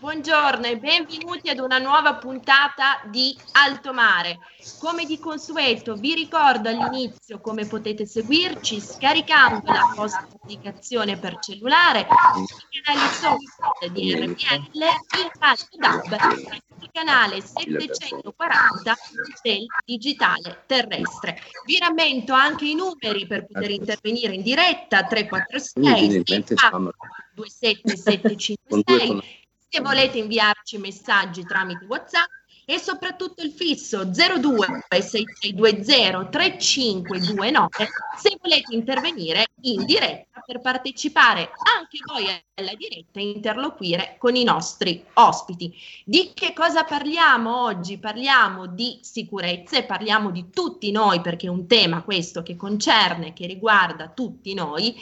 buongiorno e benvenuti ad una nuova puntata di Alto Mare. Come di consueto vi ricordo all'inizio come potete seguirci scaricando la vostra applicazione per cellulare, il canale social di RPL, il Radio DAB il canale 740 del digitale terrestre. Vi rammento anche i numeri per poter intervenire in diretta 346 2756 se volete inviarci messaggi tramite WhatsApp e soprattutto il fisso 026620 3529 se volete intervenire in diretta per partecipare anche voi alla diretta e interloquire con i nostri ospiti. Di che cosa parliamo oggi? Parliamo di sicurezza e parliamo di tutti noi perché è un tema questo che concerne, che riguarda tutti noi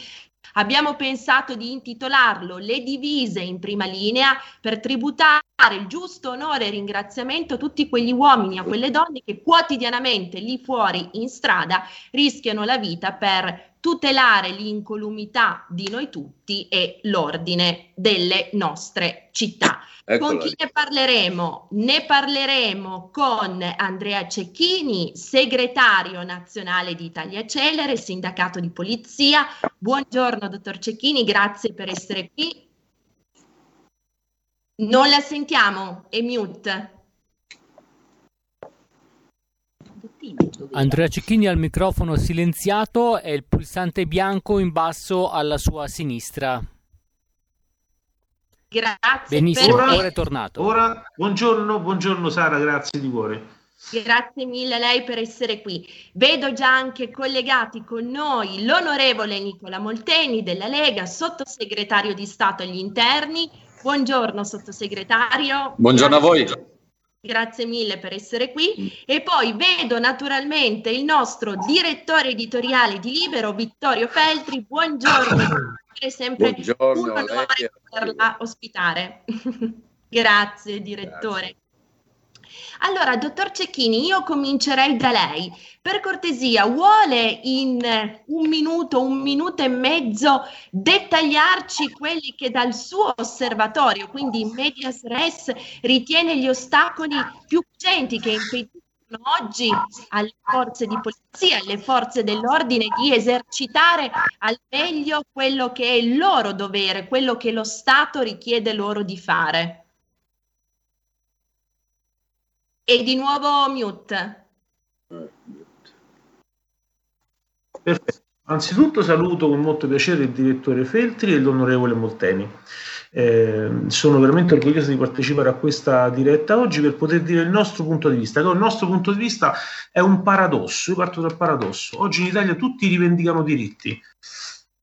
Abbiamo pensato di intitolarlo Le divise in prima linea per tributare il giusto onore e ringraziamento a tutti quegli uomini e a quelle donne che quotidianamente lì fuori in strada rischiano la vita per tutelare l'incolumità di noi tutti e l'ordine delle nostre città. Eccola con chi ne parleremo? Ne parleremo con Andrea Cecchini, segretario nazionale di Italia Celere, sindacato di polizia. Buongiorno, dottor Cecchini, grazie per essere qui. Non la sentiamo, è mute. Andrea Cecchini al microfono silenziato e il pulsante bianco in basso alla sua sinistra. Grazie. Benissimo, ora, ora è tornato. Ora, buongiorno, buongiorno Sara, grazie di cuore. Grazie mille a lei per essere qui. Vedo già anche collegati con noi l'onorevole Nicola Molteni della Lega, sottosegretario di Stato agli interni. Buongiorno sottosegretario. Buongiorno Grazie. a voi. Grazie mille per essere qui. E poi vedo naturalmente il nostro direttore editoriale di Libero, Vittorio Feltri. Buongiorno, è sempre Buongiorno, un onore poterla ospitare. Grazie, direttore. Grazie. Allora, dottor Cecchini, io comincerei da lei. Per cortesia, vuole in un minuto, un minuto e mezzo dettagliarci quelli che dal suo osservatorio, quindi in medias res, ritiene gli ostacoli più urgenti che impediscono oggi alle forze di polizia, alle forze dell'ordine di esercitare al meglio quello che è il loro dovere, quello che lo Stato richiede loro di fare? E di nuovo mute. Perfetto. Anzitutto saluto con molto piacere il direttore Feltri e l'onorevole Molteni. Eh, sono veramente orgoglioso di partecipare a questa diretta oggi per poter dire il nostro punto di vista, il nostro punto di vista è un paradosso. Io parto dal paradosso. Oggi in Italia tutti rivendicano diritti.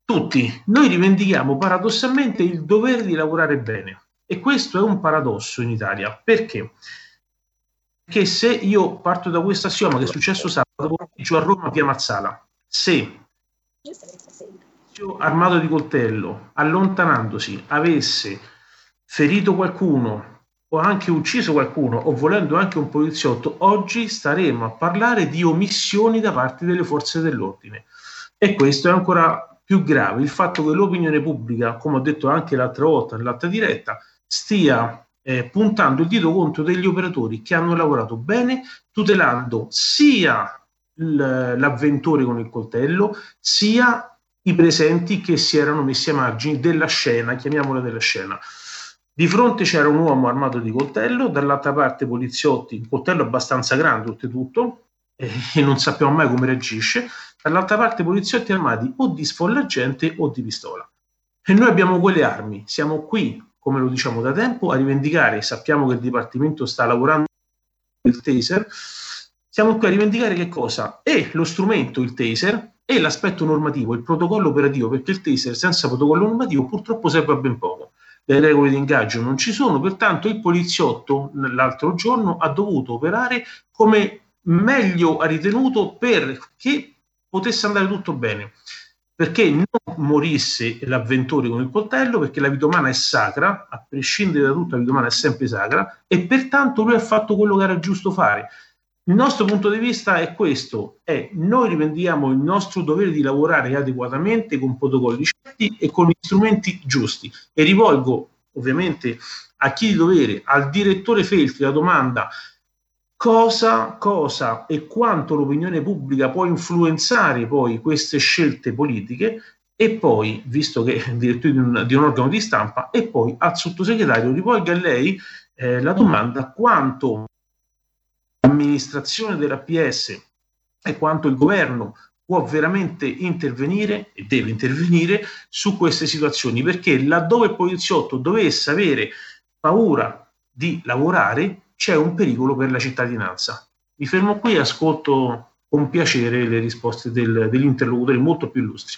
Tutti. Noi rivendichiamo paradossalmente il dovere di lavorare bene. E questo è un paradosso in Italia. Perché? Che se io parto da questo assioma che è successo sabato pomeriggio a Roma via Mazzala, se armato di coltello, allontanandosi, avesse ferito qualcuno o anche ucciso qualcuno o volendo anche un poliziotto, oggi staremo a parlare di omissioni da parte delle forze dell'ordine. E questo è ancora più grave, il fatto che l'opinione pubblica, come ho detto anche l'altra volta nell'altra diretta, stia eh, puntando il dito contro degli operatori che hanno lavorato bene, tutelando sia l'avventore con il coltello, sia i presenti che si erano messi ai margini della scena, chiamiamola della scena. Di fronte c'era un uomo armato di coltello, dall'altra parte poliziotti, un coltello abbastanza grande oltretutto, eh, e non sappiamo mai come reagisce, dall'altra parte poliziotti armati o di sfollagente o di pistola. E noi abbiamo quelle armi, siamo qui come lo diciamo da tempo, a rivendicare, sappiamo che il Dipartimento sta lavorando il taser, siamo qui a rivendicare che cosa? E lo strumento, il taser, e l'aspetto normativo, il protocollo operativo, perché il taser senza protocollo normativo purtroppo serve a ben poco. Le regole di ingaggio non ci sono, pertanto il poliziotto l'altro giorno ha dovuto operare come meglio ha ritenuto perché potesse andare tutto bene perché non morisse l'avventore con il coltello, perché la vita umana è sacra, a prescindere da tutto la vita umana è sempre sacra, e pertanto lui ha fatto quello che era giusto fare. Il nostro punto di vista è questo, è noi rivendiamo il nostro dovere di lavorare adeguatamente con protocolli certi e con strumenti giusti. E rivolgo ovviamente a chi di dovere, al direttore Feltri, la domanda cosa, cosa e quanto l'opinione pubblica può influenzare poi queste scelte politiche e poi, visto che è direttore di un, di un organo di stampa, e poi al sottosegretario rivolga a lei eh, la domanda quanto l'amministrazione della PS e quanto il governo può veramente intervenire e deve intervenire su queste situazioni, perché laddove il poliziotto dovesse avere paura di lavorare, c'è un pericolo per la cittadinanza. Mi fermo qui e ascolto con piacere le risposte del, degli interlocutori molto più illustri.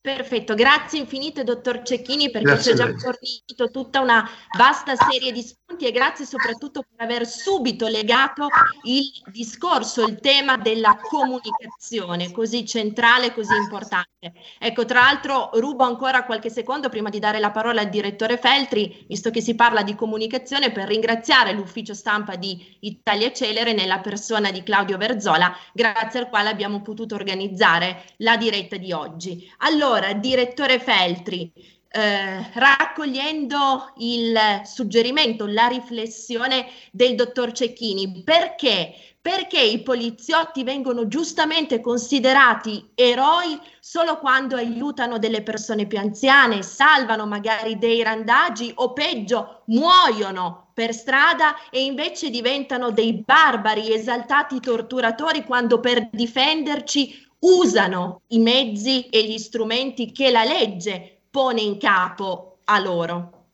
Perfetto, grazie infinite dottor Cecchini perché grazie ci ha già fornito tutta una vasta serie di spunti e grazie soprattutto per aver subito legato il discorso, il tema della comunicazione così centrale, così importante. Ecco, tra l'altro rubo ancora qualche secondo prima di dare la parola al direttore Feltri, visto che si parla di comunicazione, per ringraziare l'ufficio stampa di Italia Celere nella persona di Claudio Verzola, grazie al quale abbiamo potuto organizzare la diretta di oggi. Allora, direttore Feltri, eh, raccogliendo il suggerimento, la riflessione del dottor Cecchini, perché? Perché i poliziotti vengono giustamente considerati eroi solo quando aiutano delle persone più anziane, salvano magari dei randaggi o peggio muoiono per strada e invece diventano dei barbari esaltati torturatori quando per difenderci usano i mezzi e gli strumenti che la legge pone in capo a loro?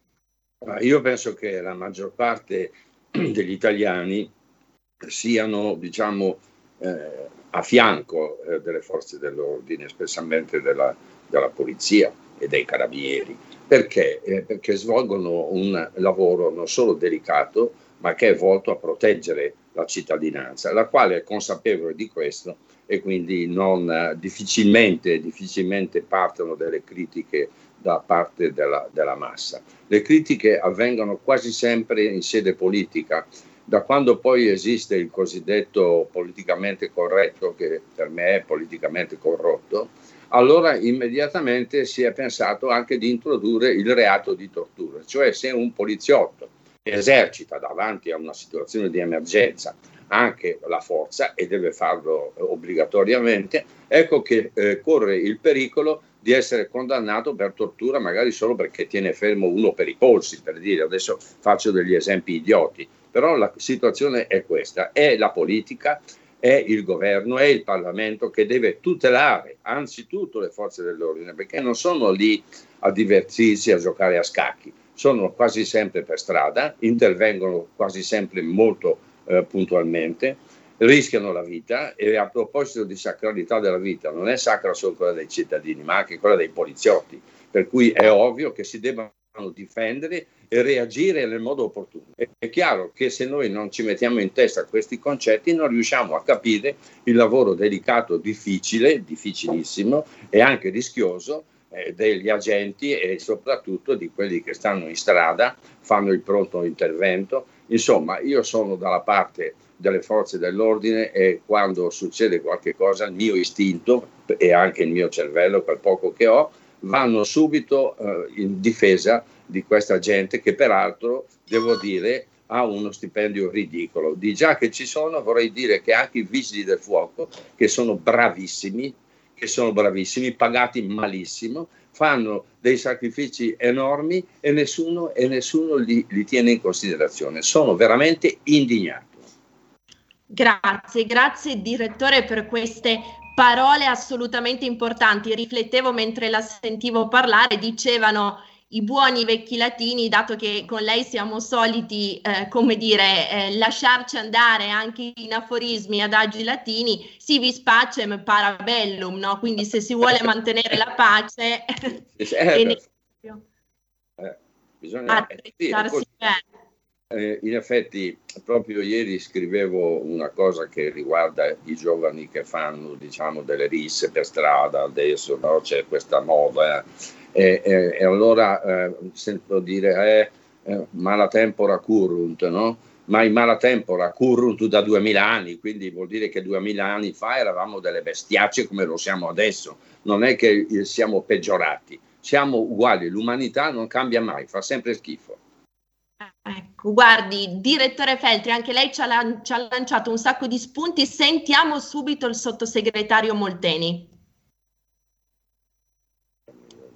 Io penso che la maggior parte degli italiani siano, diciamo, eh, a fianco eh, delle forze dell'ordine, specialmente della, della, polizia e dei carabinieri. Perché? Eh, perché svolgono un lavoro non solo delicato, ma che è volto a proteggere la cittadinanza, la quale è consapevole di questo e quindi non, eh, difficilmente, difficilmente partono delle critiche da parte della, della, massa. Le critiche avvengono quasi sempre in sede politica. Da quando poi esiste il cosiddetto politicamente corretto, che per me è politicamente corrotto, allora immediatamente si è pensato anche di introdurre il reato di tortura, cioè se un poliziotto esercita davanti a una situazione di emergenza anche la forza e deve farlo obbligatoriamente, ecco che eh, corre il pericolo di essere condannato per tortura magari solo perché tiene fermo uno per i polsi, per dire, adesso faccio degli esempi idioti, però la situazione è questa, è la politica, è il governo, è il Parlamento che deve tutelare anzitutto le forze dell'ordine, perché non sono lì a divertirsi, a giocare a scacchi, sono quasi sempre per strada, intervengono quasi sempre molto eh, puntualmente, rischiano la vita e a proposito di sacralità della vita, non è sacra solo quella dei cittadini, ma anche quella dei poliziotti, per cui è ovvio che si debbano difendere e reagire nel modo opportuno. È chiaro che se noi non ci mettiamo in testa questi concetti non riusciamo a capire il lavoro delicato, difficile, difficilissimo e anche rischioso eh, degli agenti e soprattutto di quelli che stanno in strada, fanno il pronto intervento. Insomma, io sono dalla parte delle forze dell'ordine e quando succede qualche cosa il mio istinto e anche il mio cervello, quel poco che ho, vanno subito eh, in difesa di questa gente che peraltro, devo dire, ha uno stipendio ridicolo. Di già che ci sono, vorrei dire che anche i vigili del fuoco, che sono bravissimi, che sono bravissimi, pagati malissimo, fanno dei sacrifici enormi e nessuno, e nessuno li, li tiene in considerazione. Sono veramente indignato. Grazie, grazie direttore per queste parole assolutamente importanti. Riflettevo mentre la sentivo parlare, dicevano i buoni vecchi latini, dato che con lei siamo soliti, eh, come dire, eh, lasciarci andare anche in aforismi adagi latini, si vis pacem parabellum, no? Quindi se si vuole mantenere la pace, eh, necessario eh, bisogna attrezzarsi bene. eh, in effetti proprio ieri scrivevo una cosa che riguarda i giovani che fanno diciamo delle risse per strada adesso no? c'è questa moda eh, e, e, allora eh, sento dire eh, eh, mala tempora currunt no? ma in mala tempora currunt da 2000 anni quindi vuol dire che 2000 anni fa eravamo delle bestiacce come lo siamo adesso non è che siamo peggiorati siamo uguali l'umanità non cambia mai fa sempre schifo Ecco, guardi, direttore Feltri, anche lei ci ha, lan- ci ha, lanciato un sacco di spunti. Sentiamo subito il sottosegretario Molteni.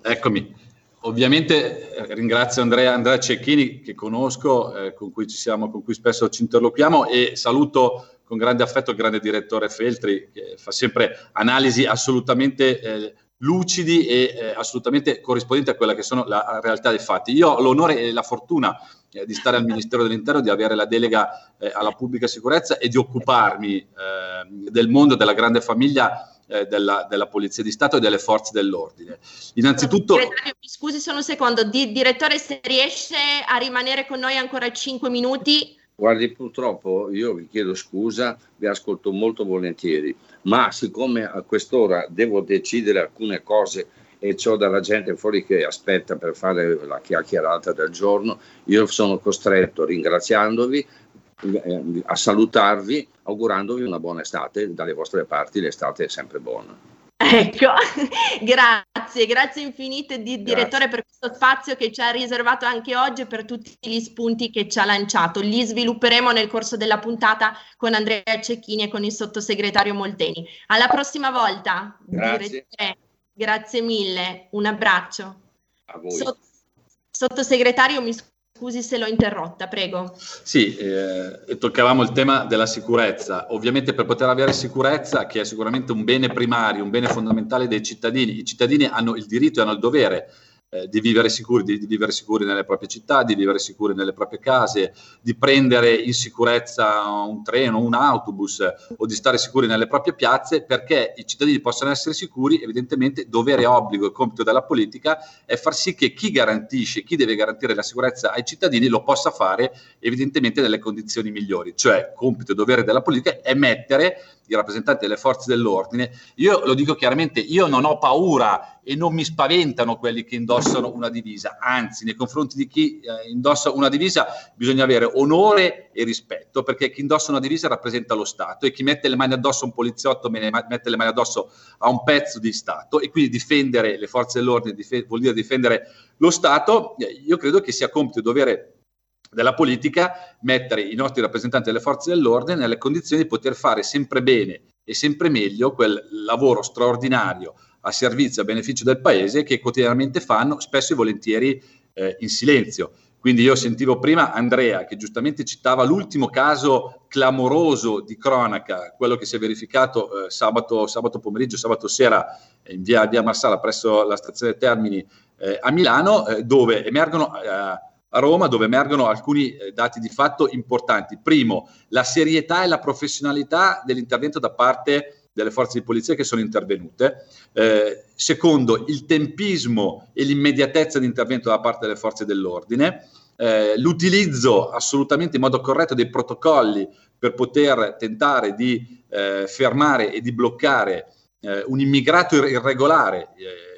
Eccomi. Ovviamente eh, ringrazio Andrea, Andrea Cecchini che conosco, eh, con, cui siamo, con cui spesso ci interloquiamo e saluto con grande affetto il grande direttore Feltri che fa sempre analisi assolutamente eh, lucidi e eh, assolutamente corrispondenti a quella che sono la realtà dei fatti. Io ho l'onore e la fortuna eh, di stare al Ministero dell'Interno, di avere la delega eh, alla pubblica sicurezza e di occuparmi del mondo della grande famiglia eh, della, della, Polizia di Stato e delle forze dell'ordine. Innanzitutto... Mi scusi solo un secondo, di, direttore se riesce a rimanere con noi ancora 5 minuti. Guardi, purtroppo io vi chiedo scusa, vi ascolto molto volentieri ma siccome a quest'ora devo decidere alcune cose e ho della gente fuori che aspetta per fare la chiacchierata del giorno, io sono costretto, ringraziandovi, eh, a salutarvi, augurandovi una buona estate, dalle vostre parti l'estate è sempre buona. Ecco, grazie, grazie infinite di, direttore per questo spazio che ci ha riservato anche oggi e per tutti gli spunti che ci ha lanciato. Li svilupperemo nel corso della puntata con Andrea Cecchini e con il sottosegretario Molteni. Alla prossima volta, grazie, grazie mille, un abbraccio. A voi. Sott- sottosegretario, mi scusi Scusi se l'ho interrotta, prego. Sì, eh, toccavamo il tema della sicurezza. Ovviamente per poter avere sicurezza, che è sicuramente un bene primario, un bene fondamentale dei cittadini, i cittadini hanno il diritto e hanno il dovere eh, di vivere sicuri, di, di, vivere sicuri nelle proprie città, di vivere sicuri nelle proprie case, di prendere in sicurezza un treno, un autobus o di stare sicuri nelle proprie piazze, perché i cittadini possano essere sicuri, evidentemente dovere, obbligo e compito della politica è far sì che chi garantisce, chi deve garantire la sicurezza ai cittadini lo possa fare evidentemente nelle condizioni migliori, cioè compito e dovere della politica è mettere i rappresentanti delle forze dell'ordine. Io lo dico chiaramente, io non ho paura e non mi spaventano quelli che indossano una divisa, anzi nei confronti di chi eh, indossa una divisa bisogna avere onore e rispetto, perché chi indossa una divisa rappresenta lo Stato e chi mette le mani addosso a un poliziotto mette le mani addosso a un pezzo di Stato e quindi difendere le forze dell'ordine dif- vuol dire difendere lo Stato, io credo che sia compito e dovere della politica mettere i nostri rappresentanti delle forze dell'ordine nelle condizioni di poter fare sempre bene e sempre meglio quel lavoro straordinario a servizio, a beneficio del paese che quotidianamente fanno, spesso e volentieri eh, in silenzio. Quindi io sentivo prima Andrea che giustamente citava l'ultimo caso clamoroso di cronaca, quello che si è verificato eh, sabato, sabato, pomeriggio, sabato sera in via, via Marsala presso la stazione Termini eh, a Milano, eh, dove emergono eh, Roma dove emergono alcuni eh, dati di fatto importanti. Primo, la serietà e la professionalità dell'intervento da parte delle forze di polizia che sono intervenute. Eh, secondo, il tempismo e l'immediatezza di intervento da parte delle forze dell'ordine. Eh, l'utilizzo assolutamente in modo corretto dei protocolli per poter tentare di eh, fermare e di bloccare eh, un immigrato irregolare eh,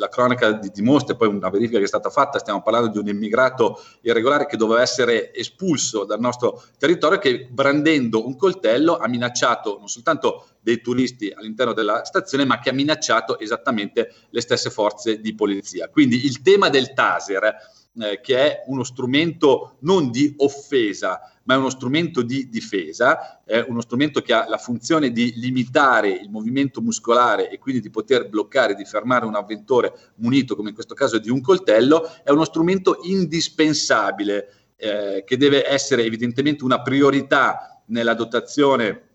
la cronaca dimostra, poi una verifica che è stata fatta, stiamo parlando di un immigrato irregolare che doveva essere espulso dal nostro territorio che brandendo un coltello ha minacciato non soltanto dei turisti all'interno della stazione, ma che ha minacciato esattamente le stesse forze di polizia. Quindi il tema del taser, eh, che è uno strumento non di offesa, ma è uno strumento di difesa, è uno strumento che ha la funzione di limitare il movimento muscolare e quindi di poter bloccare, di fermare un avventore munito, come in questo caso di un coltello, è uno strumento indispensabile eh, che deve essere evidentemente una priorità nella dotazione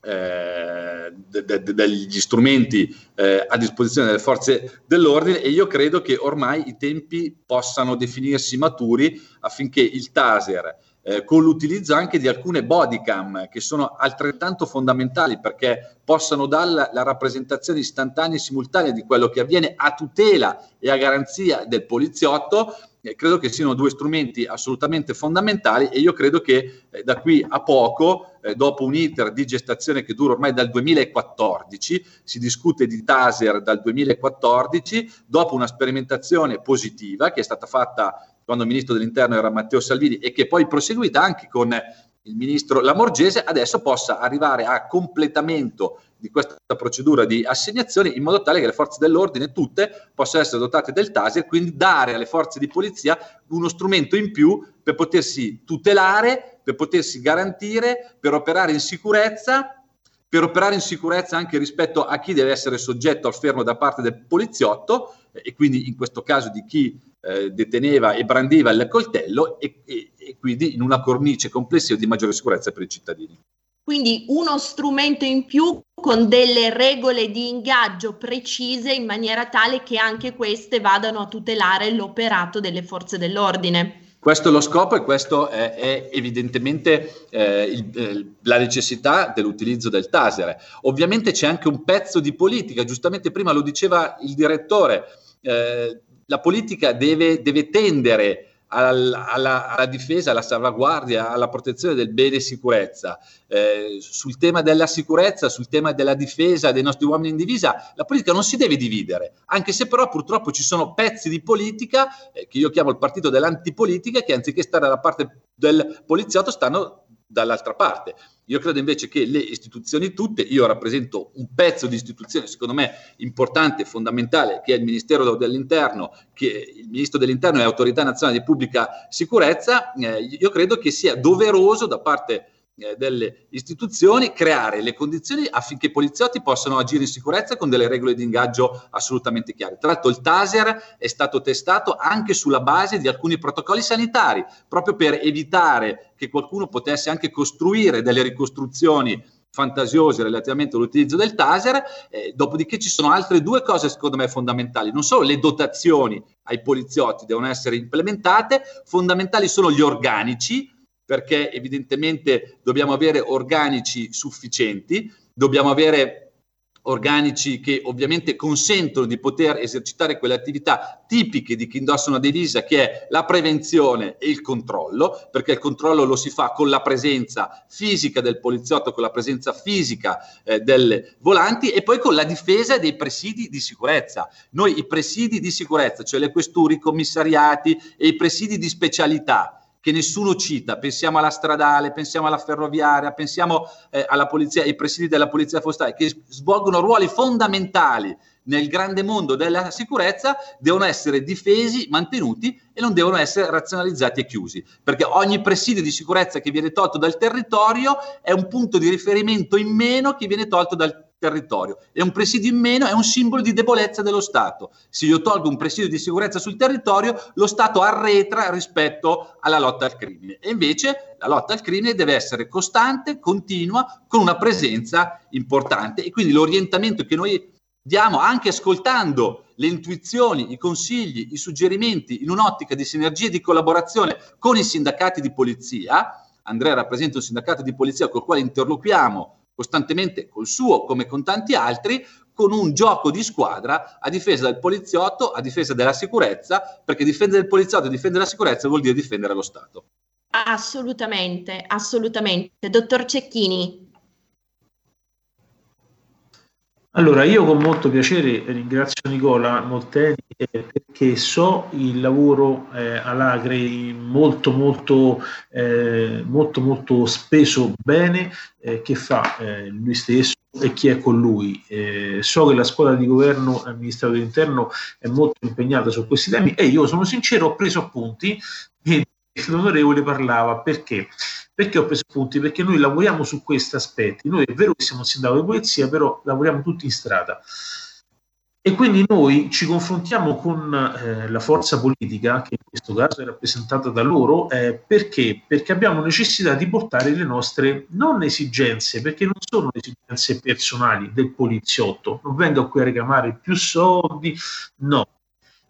eh, de, de, degli strumenti eh, a disposizione delle forze dell'ordine e io credo che ormai i tempi possano definirsi maturi affinché il taser eh, con l'utilizzo anche di alcune bodycam che sono altrettanto fondamentali perché possano dare la, la rappresentazione istantanea e simultanea di quello che avviene a tutela e a garanzia del poliziotto eh, credo che siano due strumenti assolutamente fondamentali e io credo che eh, da qui a poco, eh, dopo un iter di gestazione che dura ormai dal 2014, si discute di taser dal 2014, dopo una sperimentazione positiva che è stata fatta quando il ministro dell'interno era Matteo Salvini e che poi proseguita anche con il ministro Lamorgese, adesso possa arrivare a completamento di questa procedura di assegnazione in modo tale che le forze dell'ordine tutte possano essere dotate del TASER, quindi dare alle forze di polizia uno strumento in più per potersi tutelare, per potersi garantire, per operare in sicurezza per operare in sicurezza anche rispetto a chi deve essere soggetto al fermo da parte del poliziotto e quindi in questo caso di chi eh, deteneva e brandiva il coltello e, e, e quindi in una cornice complessiva di maggiore sicurezza per i cittadini. Quindi uno strumento in più con delle regole di ingaggio precise in maniera tale che anche queste vadano a tutelare l'operato delle forze dell'ordine. Questo è lo scopo e questo è, è evidentemente eh, il, eh, la necessità dell'utilizzo del taser. Ovviamente c'è anche un pezzo di politica, giustamente prima lo diceva il direttore, eh, la politica deve, deve tendere alla, alla, difesa, alla salvaguardia, alla protezione del bene e sicurezza. Eh, sul tema della sicurezza, sul tema della difesa dei nostri uomini in divisa, la politica non si deve dividere, anche se però purtroppo ci sono pezzi di politica, eh, che io chiamo il partito dell'antipolitica, che anziché stare dalla parte del poliziotto stanno dall'altra parte. Io credo invece che le istituzioni tutte, io rappresento un pezzo di istituzione secondo me importante e fondamentale che è il Ministero dell'Interno, che il Ministro dell'Interno è Autorità Nazionale di Pubblica Sicurezza, eh, io credo che sia doveroso da parte eh, delle istituzioni, creare le condizioni affinché i poliziotti possano agire in sicurezza con delle regole di ingaggio assolutamente chiare. Tra l'altro il TASER è stato testato anche sulla base di alcuni protocolli sanitari, proprio per evitare che qualcuno potesse anche costruire delle ricostruzioni fantasiose relativamente all'utilizzo del taser, eh, dopodiché ci sono altre due cose secondo me fondamentali, non solo le dotazioni ai poliziotti devono essere implementate, fondamentali sono gli organici, perché evidentemente dobbiamo avere organici sufficienti, dobbiamo avere organici che ovviamente consentono di poter esercitare quelle attività tipiche di chi indossa una divisa che è la prevenzione e il controllo, perché il controllo lo si fa con la presenza fisica del poliziotto, con la presenza fisica eh, delle volanti e poi con la difesa dei presidi di sicurezza. Noi i presidi di sicurezza, cioè le questure, i commissariati e i presidi di specialità, che nessuno cita, pensiamo alla stradale, pensiamo alla ferroviaria, pensiamo eh, alla polizia, ai presidi della polizia postale, che svolgono ruoli fondamentali nel grande mondo della sicurezza, devono essere difesi, mantenuti e non devono essere razionalizzati e chiusi, perché ogni presidio di sicurezza che viene tolto dal territorio è un punto di riferimento in meno che viene tolto dal territorio territorio e un presidio in meno è un simbolo di debolezza dello Stato. Se io tolgo un presidio di sicurezza sul territorio, lo Stato arretra rispetto alla lotta al crimine. E invece la lotta al crimine deve essere costante, continua, con una presenza importante. E quindi l'orientamento che noi diamo, anche ascoltando le intuizioni, i consigli, i suggerimenti in un'ottica di sinergia e di collaborazione con i sindacati di polizia, Andrea rappresenta un sindacato di polizia col quale interloquiamo costantemente col suo come con tanti altri, con un gioco di squadra a difesa del poliziotto, a difesa della sicurezza, perché difendere il poliziotto e difendere la sicurezza vuol dire difendere lo Stato. Assolutamente, assolutamente. Dottor Cecchini, Allora, io con molto piacere ringrazio Nicola Molteni eh, perché so il lavoro eh, all'Agre molto, molto, eh, molto, molto speso bene eh, che fa eh, lui stesso e chi è con lui. Eh, so che la scuola di governo al Ministero dell'Interno è molto impegnata su questi temi e io sono sincero, ho preso appunti e l'onorevole parlava perché perché ho preso punti? Perché noi lavoriamo su questi aspetti. Noi è vero che siamo un sindaco di polizia, però lavoriamo tutti in strada. E quindi noi ci confrontiamo con eh, la forza politica, che in questo caso è rappresentata da loro, eh, perché? Perché abbiamo necessità di portare le nostre non esigenze, perché non sono esigenze personali del poliziotto, non vengo qui a reclamare più soldi, no.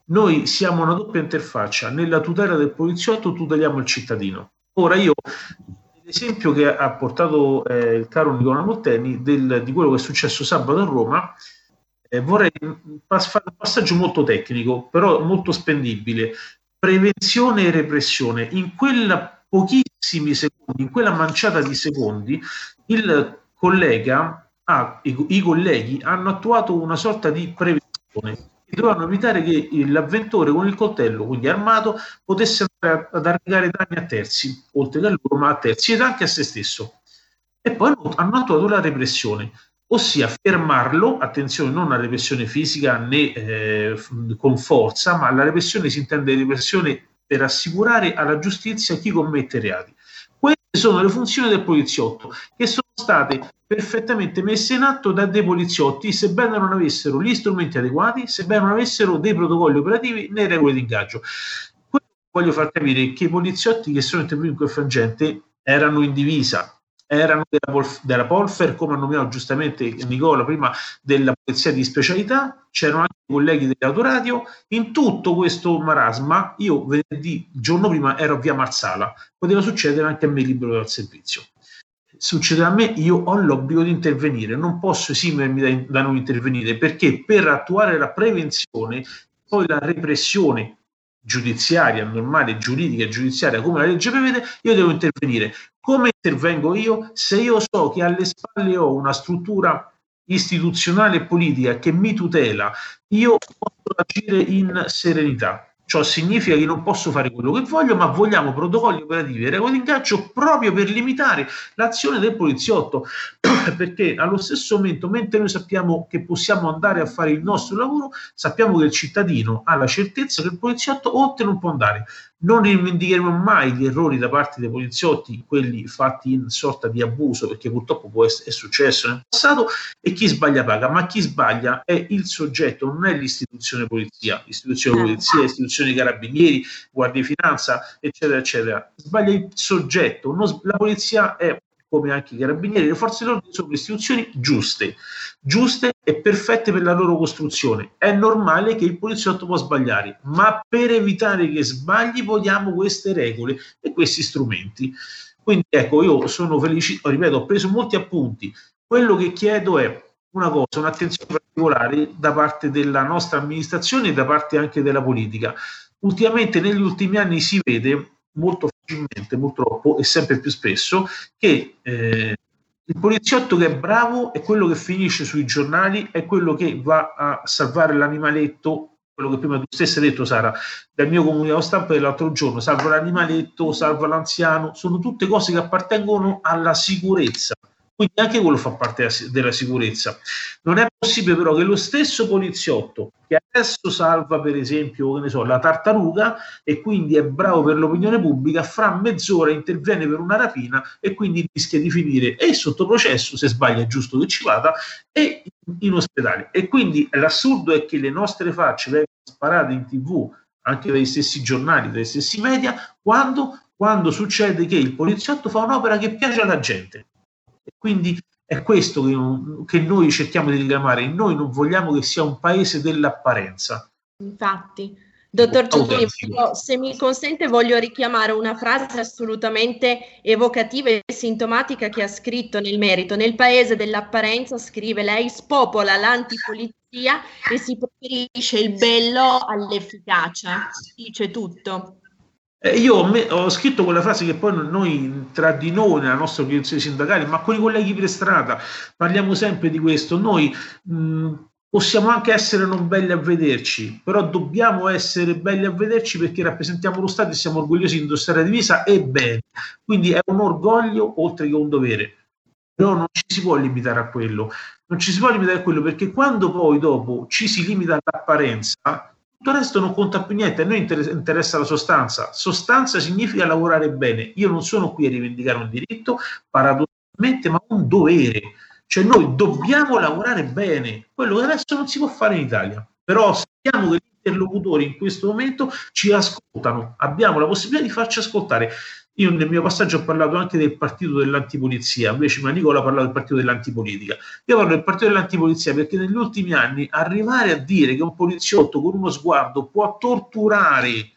Noi siamo una doppia interfaccia, nella tutela del poliziotto tuteliamo il cittadino. Ora io l'esempio che ha portato eh, il caro Nicola Molteni del, di quello che è successo sabato a Roma, eh, vorrei fare un passaggio molto tecnico, però molto spendibile. prevenzione e repressione. In quella pochissimi secondi, in quella manciata di secondi, il collega, ah, i, i colleghi hanno attuato una sorta di prevenzione dovevano evitare che l'avventore con il coltello, quindi armato, potesse andare ad arrecare danni a terzi, oltre che a loro, ma a terzi ed anche a se stesso. E poi hanno attuato la repressione, ossia fermarlo, attenzione, non la repressione fisica né eh, con forza, ma la repressione si intende repressione per assicurare alla giustizia chi commette reati. Queste sono le funzioni del poliziotto, che sono state perfettamente messe in atto da dei poliziotti, sebbene non avessero gli strumenti adeguati, sebbene non avessero dei protocolli operativi né regole di ingaggio. Quello che voglio far capire è che i poliziotti che sono intervenuti in quel frangente erano in divisa, erano della, Polf- della Polfer, come ha nominato giustamente Nicola prima, della polizia di specialità, c'erano anche i colleghi dell'autoradio. In tutto questo marasma, io venerdì, giorno prima, ero a via Marsala, poteva succedere anche a me libero dal servizio. Succede a me, io ho l'obbligo di intervenire, non posso esimermi da, da non intervenire perché per attuare la prevenzione, poi la repressione giudiziaria, normale, giuridica e giudiziaria, come la legge prevede, io devo intervenire. Come intervengo io? Se io so che alle spalle ho una struttura istituzionale e politica che mi tutela, io posso agire in serenità. Ciò significa che non posso fare quello che voglio, ma vogliamo protocolli operativi e regole di ingaggio proprio per limitare l'azione del poliziotto. Perché allo stesso momento, mentre noi sappiamo che possiamo andare a fare il nostro lavoro, sappiamo che il cittadino ha la certezza che il poliziotto oltre non può andare non rivendicheremo mai gli errori da parte dei poliziotti, quelli fatti in sorta di abuso, perché purtroppo può essere, è successo nel passato, e chi sbaglia paga, ma chi sbaglia è il soggetto, non è l'istituzione polizia, l'istituzione certo. polizia, l'istituzione carabinieri, guardia di finanza, eccetera, eccetera. Sbaglia il soggetto, non, la polizia è come anche i carabinieri, le forze dell'ordine sono istituzioni giuste, giuste e perfette per la loro costruzione. È normale che il poliziotto può sbagliare, ma per evitare che sbagli vogliamo queste regole e questi strumenti. Quindi ecco, io sono felice, ripeto, ho preso molti appunti. Quello che chiedo è una cosa, un'attenzione particolare da parte della nostra amministrazione e da parte anche della politica. Ultimamente, negli ultimi anni, si vede molto facilmente, purtroppo, e sempre più spesso, che eh, il poliziotto che è bravo è quello che finisce sui giornali, è quello che va a salvare l'animaletto, quello che prima tu stessa hai detto Sara, dal mio comunicato stampa dell'altro giorno, salva l'animaletto, salva l'anziano, sono tutte cose che appartengono alla sicurezza quindi anche quello fa parte della sicurezza. Non è possibile però che lo stesso poliziotto che adesso salva per esempio so, la tartaruga e quindi è bravo per l'opinione pubblica, fra mezz'ora interviene per una rapina e quindi rischia di finire e sotto processo, se sbaglia è giusto che ci vada, e in ospedale. E quindi l'assurdo è che le nostre facce vengono sparate in tv anche dagli stessi giornali, dagli stessi media, quando, quando succede che il poliziotto fa un'opera che piace alla gente quindi è questo che, che noi cerchiamo di richiamare. Noi non vogliamo che sia un paese dell'apparenza. Infatti. Dottor Giannini, se mi consente voglio richiamare una frase assolutamente evocativa e sintomatica che ha scritto nel merito. Nel paese dell'apparenza, scrive lei, spopola l'antipolizia e si preferisce il bello all'efficacia. Dice tutto. Eh, io ho, me, ho, scritto quella frase che poi noi tra di noi, nella nostra organizzazione sindacale, ma con i colleghi per strada, parliamo sempre di questo. Noi mh, possiamo anche essere non belli a vederci, però dobbiamo essere belli a vederci perché rappresentiamo lo Stato e siamo orgogliosi di indossare la divisa e bene. Quindi è un orgoglio oltre che un dovere. Però non ci si può limitare a quello. Non ci si può limitare a quello perché quando poi dopo ci si limita all'apparenza, tutto il resto non conta più niente, a noi interessa la sostanza. Sostanza significa lavorare bene. Io non sono qui a rivendicare un diritto, paradossalmente, ma un dovere. Cioè noi dobbiamo lavorare bene, quello che adesso non si può fare in Italia. Però sappiamo che gli interlocutori in questo momento ci ascoltano, abbiamo la possibilità di farci ascoltare. Io nel mio passaggio ho parlato anche del partito dell'antipolizia, invece Nicola ha parlato del partito dell'antipolitica. Io parlo del partito dell'antipolizia perché negli ultimi anni arrivare a dire che un poliziotto con uno sguardo può torturare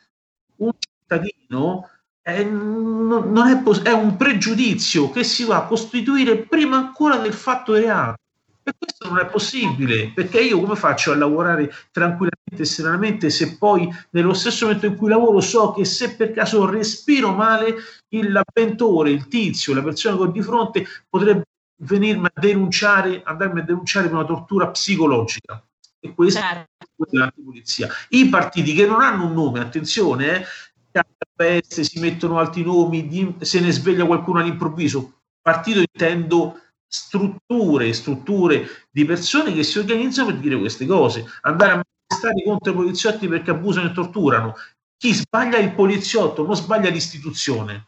un cittadino è, non è, è, un pregiudizio che si va a costituire prima ancora del fatto reale. E questo non è possibile, perché io come faccio a lavorare tranquillamente e serenamente se poi nello stesso momento in cui lavoro so che se per caso respiro male l'avventore, il tizio, la persona che ho di fronte potrebbe venirmi a denunciare, andarmi a denunciare per una tortura psicologica. E questa certo. è l'antipulizia. I partiti che non hanno un nome, attenzione, eh, si mettono altri nomi, se ne sveglia qualcuno all'improvviso. Partito intendo strutture, strutture di persone che si organizzano per dire queste cose, andare a manifestare contro i poliziotti perché abusano e torturano. Chi sbaglia il poliziotto, non sbaglia l'istituzione.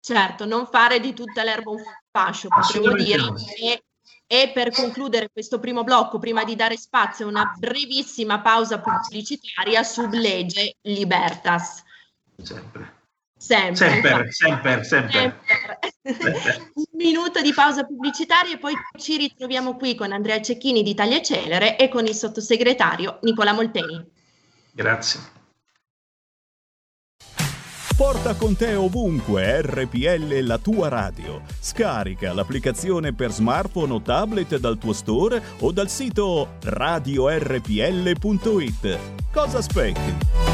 Certo, non fare di tutta l'erba un fascio, potremmo dire. E, e per concludere questo primo blocco, prima di dare spazio a una brevissima pausa pubblicitaria, sublegge Libertas. Sempre. Sempre, sempre, sempre, sempre. sempre. Un minuto di pausa pubblicitaria e poi ci ritroviamo qui con Andrea Cecchini di Italia Celere e con il sottosegretario Nicola Molteni. Grazie. Porta con te ovunque RPL la tua radio. Scarica l'applicazione per smartphone o tablet dal tuo store o dal sito radiorpl.it. Cosa aspetti?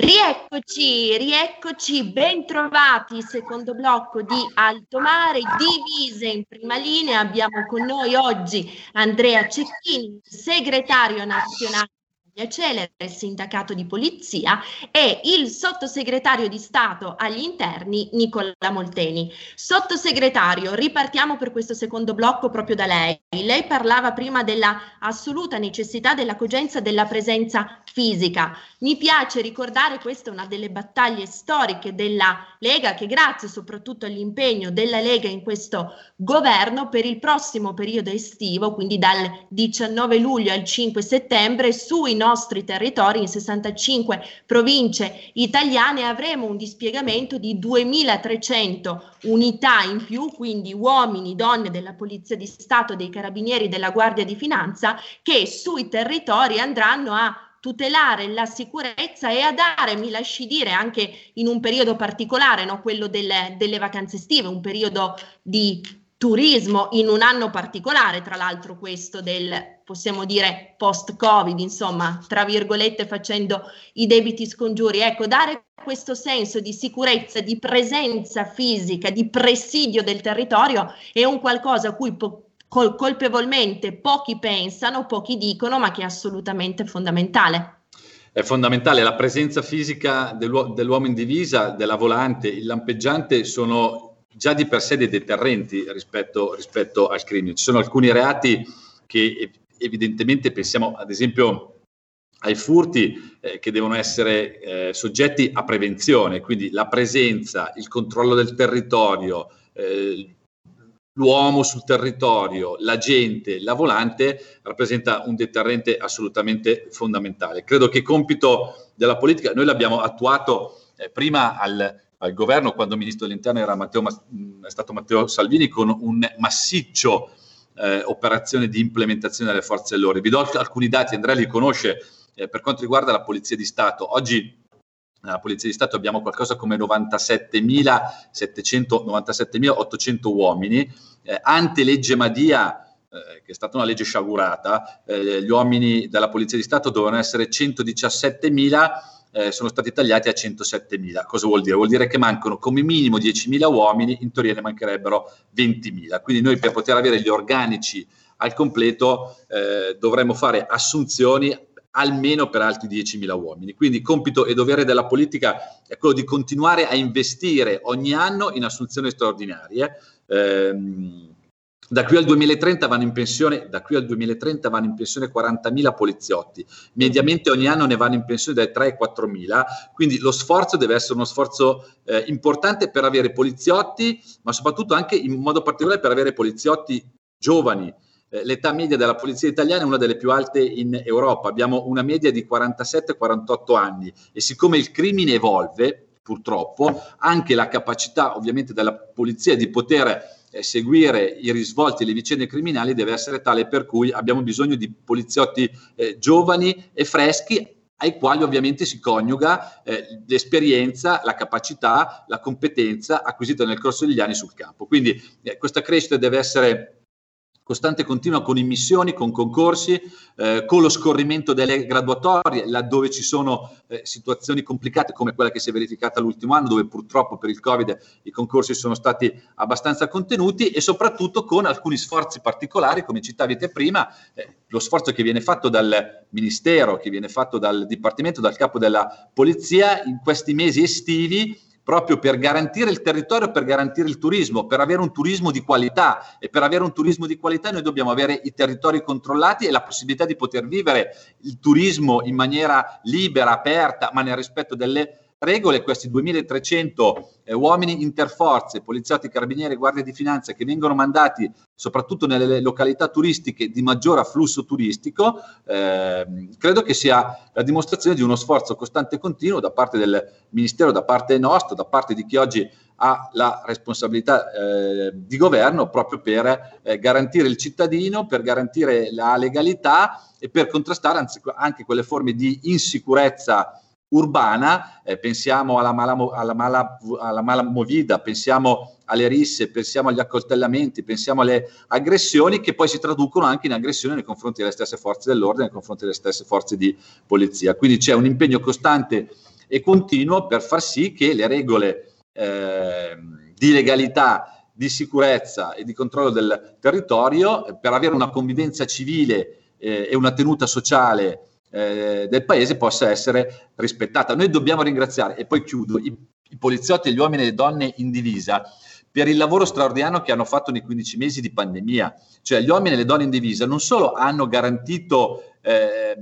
Rieccoci, rieccoci, bentrovati, secondo blocco di Alto Mare, divise in prima linea. Abbiamo con noi oggi Andrea Cecchini, segretario nazionale Celere, sindacato di polizia, e il sottosegretario di Stato agli interni Nicola Molteni. Sottosegretario, ripartiamo per questo secondo blocco proprio da lei. Lei parlava prima della assoluta necessità della cogenza della presenza fisica. Mi piace ricordare, questa è una delle battaglie storiche della Lega, che grazie soprattutto all'impegno della Lega in questo governo per il prossimo periodo estivo, quindi dal 19 luglio al 5 settembre, sui nostri territori, in 65 province italiane, avremo un dispiegamento di 2300 unità in più, quindi uomini, donne della Polizia di Stato, dei Carabinieri, della Guardia di Finanza, che sui territori andranno a tutelare la sicurezza e a dare, mi lasci dire, anche in un periodo particolare, no? quello delle, delle vacanze estive, un periodo di turismo in un anno particolare, tra l'altro questo del, possiamo dire, post-Covid, insomma, tra virgolette facendo i debiti scongiuri. Ecco, dare questo senso di sicurezza, di presenza fisica, di presidio del territorio è un qualcosa a cui po- col- colpevolmente pochi pensano, pochi dicono, ma che è assolutamente fondamentale. È fondamentale la presenza fisica dell'u- dell'uomo in divisa, della volante, il lampeggiante sono già di per sé dei deterrenti rispetto, rispetto al crimine. Ci sono alcuni reati che evidentemente pensiamo ad esempio ai furti eh, che devono essere eh, soggetti a prevenzione, quindi la presenza, il controllo del territorio, eh, l'uomo sul territorio, la gente, la volante rappresenta un deterrente assolutamente fondamentale. Credo che compito della politica, noi l'abbiamo attuato eh, prima al, al governo quando ministro dell'interno era Matteo, è stato Matteo Salvini con un massiccio eh, operazione di implementazione delle forze dell'ordine. Vi do alcuni dati, Andrea li conosce eh, per quanto riguarda la Polizia di Stato. Oggi nella Polizia di Stato abbiamo qualcosa come 97.800 uomini. Eh, ante legge Madia, eh, che è stata una legge sciagurata, eh, gli uomini della Polizia di Stato dovevano essere 117.000 eh, sono stati tagliati a 107.000. Cosa vuol dire? Vuol dire che mancano come minimo 10.000 uomini, in teoria ne mancherebbero 20.000. Quindi noi per poter avere gli organici al completo eh, dovremmo fare assunzioni almeno per altri 10.000 uomini. Quindi compito e dovere della politica è quello di continuare a investire ogni anno in assunzioni straordinarie. Ehm, da qui al 2030 vanno in pensione, da qui al 2030 vanno in pensione 40.000 poliziotti. Mediamente ogni anno ne vanno in pensione dai 3 ai 4.000, quindi lo sforzo deve essere uno sforzo eh, importante per avere poliziotti, ma soprattutto anche in modo particolare per avere poliziotti giovani. Eh, l'età media della polizia italiana è una delle più alte in Europa, abbiamo una media di 47-48 anni e siccome il crimine evolve, purtroppo, anche la capacità ovviamente della polizia di poter eh, seguire i risvolti e le vicende criminali deve essere tale per cui abbiamo bisogno di poliziotti eh, giovani e freschi ai quali ovviamente si coniuga eh, l'esperienza, la capacità, la competenza acquisita nel corso degli anni sul campo. Quindi eh, questa crescita deve essere costante e continua con immissioni, con concorsi, eh, con lo scorrimento delle graduatorie, laddove ci sono eh, situazioni complicate come quella che si è verificata l'ultimo anno, dove purtroppo per il Covid i concorsi sono stati abbastanza contenuti e soprattutto con alcuni sforzi particolari, come citavi te prima, eh, lo sforzo che viene fatto dal Ministero, che viene fatto dal Dipartimento, dal capo della Polizia in questi mesi estivi proprio per garantire il territorio, per garantire il turismo, per avere un turismo di qualità. E per avere un turismo di qualità noi dobbiamo avere i territori controllati e la possibilità di poter vivere il turismo in maniera libera, aperta, ma nel rispetto delle regole, questi 2300 eh, uomini interforze, poliziotti, carabinieri, guardie di finanza che vengono mandati soprattutto nelle località turistiche di maggior afflusso turistico, eh, credo che sia la dimostrazione di uno sforzo costante e continuo da parte del Ministero, da parte nostra, da parte di chi oggi ha la responsabilità eh, di governo proprio per eh, garantire il cittadino, per garantire la legalità e per contrastare anche quelle forme di insicurezza urbana, eh, pensiamo alla mala, alla, mala, alla mala movida, pensiamo alle risse, pensiamo agli accoltellamenti, pensiamo alle aggressioni che poi si traducono anche in aggressioni nei confronti delle stesse forze dell'ordine, nei confronti delle stesse forze di polizia. Quindi c'è un impegno costante e continuo per far sì che le regole eh, di legalità, di sicurezza e di controllo del territorio, per avere una convivenza civile eh, e una tenuta sociale eh, del paese possa essere rispettata. Noi dobbiamo ringraziare, e poi chiudo, i, i poliziotti, gli uomini e le donne in divisa per il lavoro straordinario che hanno fatto nei 15 mesi di pandemia. Cioè gli uomini e le donne in divisa non solo hanno garantito eh,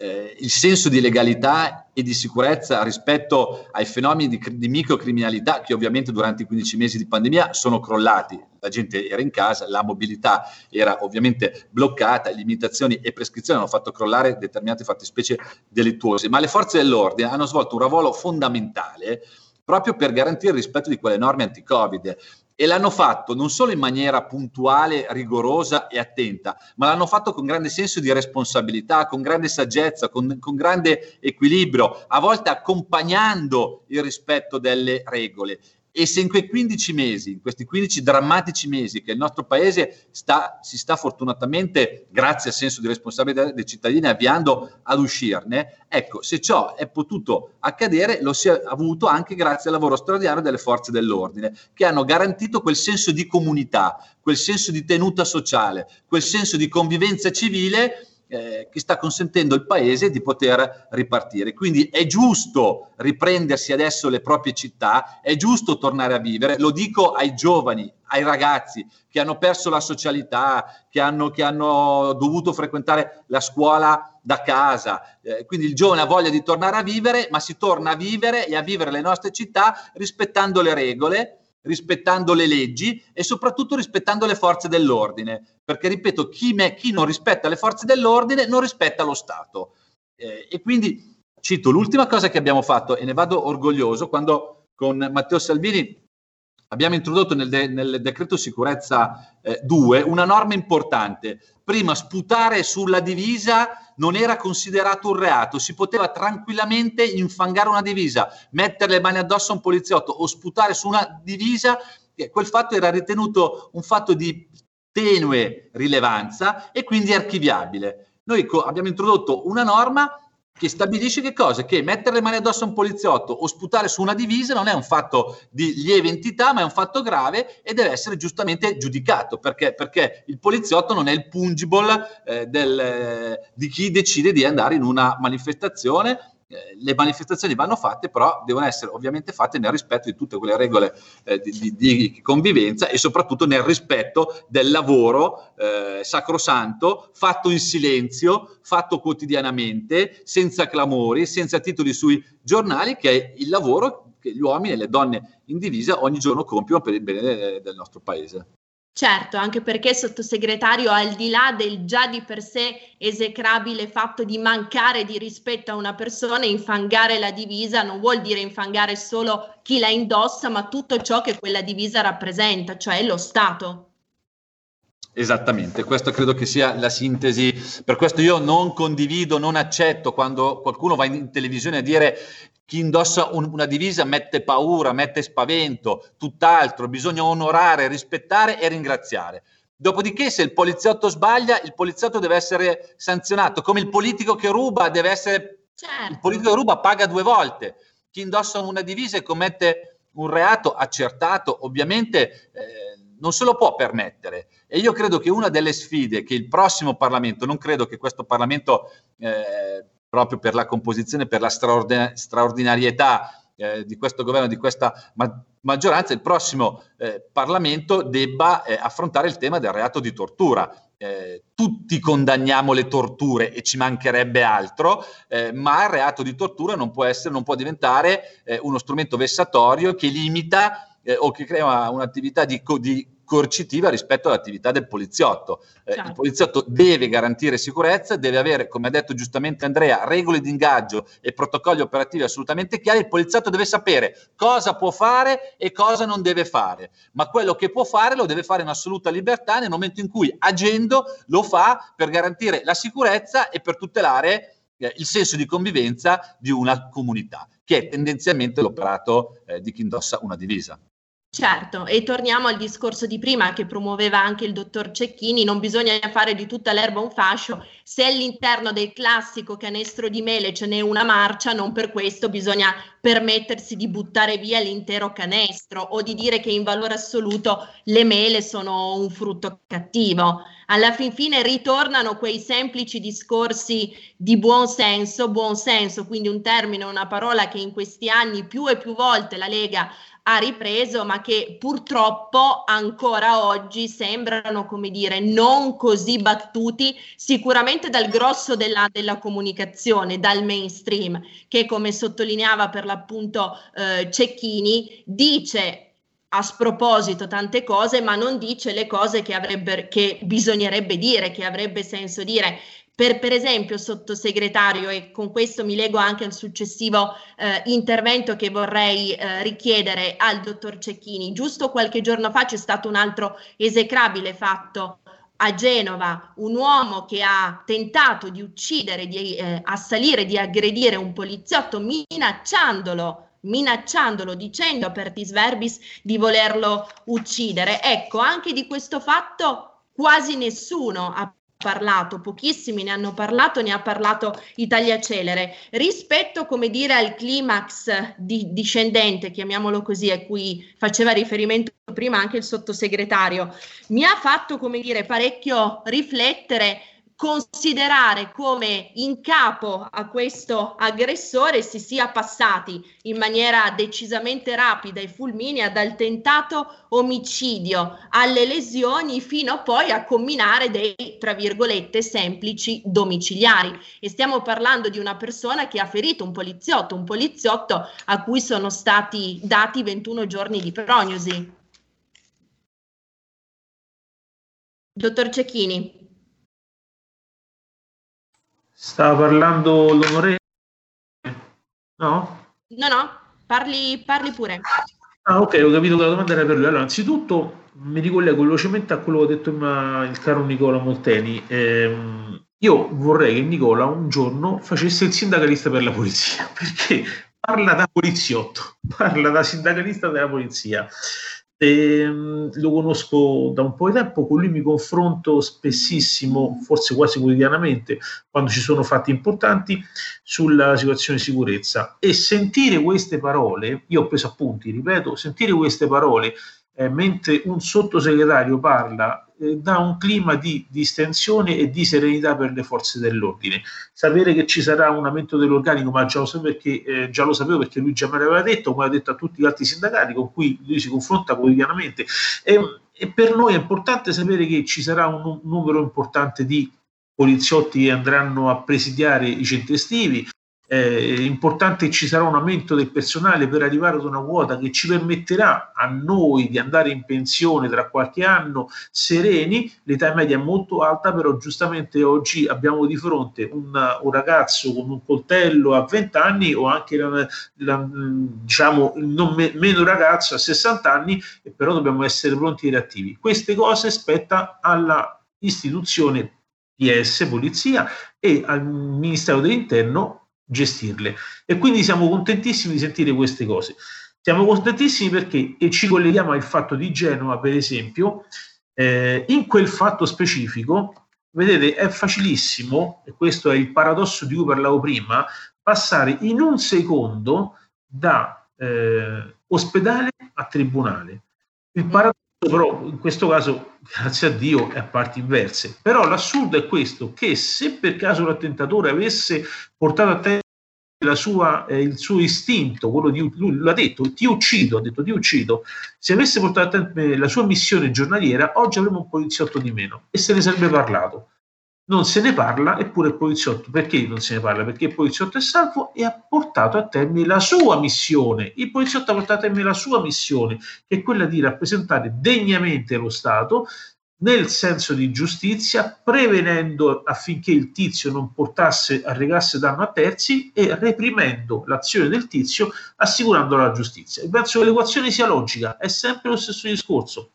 eh, il senso di legalità e di sicurezza rispetto ai fenomeni di, di, microcriminalità che ovviamente durante i 15 mesi di pandemia sono crollati. La gente era in casa, la mobilità era ovviamente bloccata, limitazioni e prescrizioni hanno fatto crollare determinate fattispecie delittuose, ma le forze dell'ordine hanno svolto un ruolo fondamentale proprio per garantire il rispetto di quelle norme anti-Covid e l'hanno fatto non solo in maniera puntuale, rigorosa e attenta, ma l'hanno fatto con grande senso di responsabilità, con grande saggezza, con, con grande equilibrio, a volte accompagnando il rispetto delle regole. E se in quei 15 mesi, in questi 15 drammatici mesi che il nostro paese sta, si sta fortunatamente, grazie al senso di responsabilità dei cittadini, avviando ad uscirne, ecco, se ciò è potuto accadere, lo si è avuto anche grazie al lavoro straordinario delle forze dell'ordine, che hanno garantito quel senso di comunità, quel senso di tenuta sociale, quel senso di convivenza civile eh, che sta consentendo al paese di poter ripartire. Quindi è giusto riprendersi adesso le proprie città, è giusto tornare a vivere, lo dico ai giovani, ai ragazzi che hanno perso la socialità, che hanno, che hanno dovuto frequentare la scuola da casa. Eh, quindi il giovane ha voglia di tornare a vivere, ma si torna a vivere e a vivere le nostre città rispettando le regole, rispettando le leggi e soprattutto rispettando le forze dell'ordine. Perché, ripeto, chi, me, chi non rispetta le forze dell'ordine non rispetta lo Stato. Eh, e quindi cito l'ultima cosa che abbiamo fatto e ne vado orgoglioso quando con Matteo Salvini abbiamo introdotto nel, de- nel decreto sicurezza eh, 2 una norma importante. Prima sputare sulla divisa non era considerato un reato, si poteva tranquillamente infangare una divisa, mettere le mani addosso a un poliziotto o sputare su una divisa, quel fatto era ritenuto un fatto di tenue rilevanza e quindi archiviabile. Noi co- abbiamo introdotto una norma che stabilisce che cosa? Che mettere le mani addosso a un poliziotto o sputare su una divisa non è un fatto di lieve entità, ma è un fatto grave e deve essere giustamente giudicato, perché, perché il poliziotto non è il pungible eh, del, eh, di chi decide di andare in una manifestazione eh, le manifestazioni vanno fatte, però devono essere ovviamente fatte nel rispetto di tutte quelle regole eh, di, di, convivenza e soprattutto nel rispetto del lavoro eh, sacrosanto, fatto in silenzio, fatto quotidianamente, senza clamori, senza titoli sui giornali, che è il lavoro che gli uomini e le donne in divisa ogni giorno compiono per il bene del nostro paese. Certo, anche perché sottosegretario, al di là del già di per sé esecrabile fatto di mancare di rispetto a una persona, infangare la divisa non vuol dire infangare solo chi la indossa, ma tutto ciò che quella divisa rappresenta, cioè lo Stato. Esattamente, questa credo che sia la sintesi. Per questo io non condivido, non accetto quando qualcuno va in televisione a dire chi indossa un, una divisa mette paura, mette spavento, tutt'altro, bisogna onorare, rispettare e ringraziare. Dopodiché, se il poliziotto sbaglia, il poliziotto deve essere sanzionato, come il politico che ruba deve essere. Certo. Il politico che ruba paga due volte. Chi indossa una divisa e commette un reato accertato, ovviamente eh, non se lo può permettere. E io credo che una delle sfide che il prossimo Parlamento, non credo che questo Parlamento. Eh, proprio per la composizione, per la straordin- straordinarietà eh, di questo governo, di questa ma- maggioranza, il prossimo eh, Parlamento debba eh, affrontare il tema del reato di tortura. Eh, tutti condanniamo le torture e ci mancherebbe altro, eh, ma il reato di tortura non può, essere, non può diventare eh, uno strumento vessatorio che limita o che crea un'attività di, co- di coercitiva rispetto all'attività del poliziotto. Eh, certo. Il poliziotto deve garantire sicurezza, deve avere, come ha detto giustamente Andrea, regole di ingaggio e protocolli operativi assolutamente chiari. Il poliziotto deve sapere cosa può fare e cosa non deve fare, ma quello che può fare lo deve fare in assoluta libertà nel momento in cui agendo lo fa per garantire la sicurezza e per tutelare eh, il senso di convivenza di una comunità, che è tendenzialmente l'operato eh, di chi indossa una divisa. Certo, e torniamo al discorso di prima che promuoveva anche il dottor Cecchini, non bisogna fare di tutta l'erba un fascio, se all'interno del classico canestro di mele ce n'è una marcia, non per questo bisogna permettersi di buttare via l'intero canestro o di dire che in valore assoluto le mele sono un frutto cattivo. Alla fin fine ritornano quei semplici discorsi di buon senso, buon senso, quindi un termine, una parola che in questi anni più e più volte la Lega ha ripreso, ma che purtroppo ancora oggi sembrano, come dire, non così battuti sicuramente dal grosso della, della comunicazione, dal mainstream, che come sottolineava per l'appunto eh, Cecchini, dice a sproposito tante cose, ma non dice le cose che, avrebbe, che bisognerebbe dire, che avrebbe senso dire. Per, per, esempio, sottosegretario, e con questo mi lego anche al successivo eh, intervento che vorrei eh, richiedere al dottor Cecchini, giusto qualche giorno fa c'è stato un altro esecrabile fatto a Genova, un uomo che ha tentato di uccidere, di eh, assalire, di aggredire un poliziotto minacciandolo minacciandolo, dicendo a Pertis Verbis di volerlo uccidere. Ecco, anche di questo fatto quasi nessuno ha parlato, pochissimi ne hanno parlato, ne ha parlato Italia Celere. Rispetto, come dire, al climax di, discendente, chiamiamolo così, a cui faceva riferimento prima anche il sottosegretario, mi ha fatto, come dire, parecchio riflettere considerare come in capo a questo aggressore si sia passati in maniera decisamente rapida e fulminea dal tentato omicidio alle lesioni fino poi a combinare dei, tra virgolette, semplici domiciliari. E stiamo parlando di una persona che ha ferito un poliziotto, un poliziotto a cui sono stati dati 21 giorni di prognosi. Dottor Cecchini. Stava parlando l'onorevole? No? No, no, parli, parli pure. Ah, ok, ho capito che la domanda era per lui. Allora, anzitutto mi ricollego velocemente a quello che ha detto il caro Nicola Molteni. Eh, io vorrei che Nicola un giorno facesse il sindacalista per la polizia, perché parla da poliziotto, parla da sindacalista della polizia. E, lo conosco da un po' di tempo, con lui mi confronto spessissimo, forse quasi quotidianamente, quando ci sono fatti importanti sulla situazione di sicurezza. E sentire queste parole, io ho preso appunti, ripeto, sentire queste parole eh, mentre un sottosegretario parla eh, dà un clima di distensione e di serenità per le forze dell'ordine. Sapere che ci sarà un aumento dell'organico, ma già lo, sapevo perché, eh, già lo sapevo perché lui già me l'aveva detto, come ha detto a tutti gli altri sindacati con cui lui si confronta quotidianamente. E, e per noi è importante sapere che ci sarà un, un numero importante di poliziotti che andranno a presidiare i centri estivi, eh, è importante che ci sarà un aumento del personale per arrivare ad una quota che ci permetterà a noi di andare in pensione tra qualche anno sereni. L'età media è molto alta, però giustamente oggi abbiamo di fronte un, un ragazzo con un coltello a 20 anni o anche la, la, diciamo non me, meno ragazzo a 60 anni, però dobbiamo essere pronti e reattivi. Queste cose spetta alla istituzione PS, Polizia e al Ministero dell'Interno gestirle. E quindi siamo contentissimi di sentire queste cose. Siamo contentissimi perché, e ci colleghiamo al fatto di Genova, per esempio, eh, in quel fatto specifico, vedete, è facilissimo, e questo è il paradosso di cui parlavo prima, passare in un secondo da eh, ospedale a tribunale. Il paradosso però in questo caso, grazie a Dio, è a parti inverse. Però l'assurdo è questo, che se per caso l'attentatore avesse portato a terra sua, eh, il suo istinto, quello di lui l'ha detto, ti uccido, ha detto ti uccido, se avesse portato a termine la sua missione giornaliera, oggi avremmo un poliziotto di meno e se ne sarebbe parlato. Non se ne parla, eppure il poliziotto, perché non se ne parla? Perché il poliziotto è salvo e ha portato a termine la sua missione. Il poliziotto ha portato a termine la sua missione, che è quella di rappresentare degnamente lo Stato nel senso di giustizia, prevenendo affinché il tizio non portasse, arrecasse danno a terzi e reprimendo l'azione del tizio, assicurando la giustizia. E penso che l'equazione sia logica, è sempre lo stesso discorso.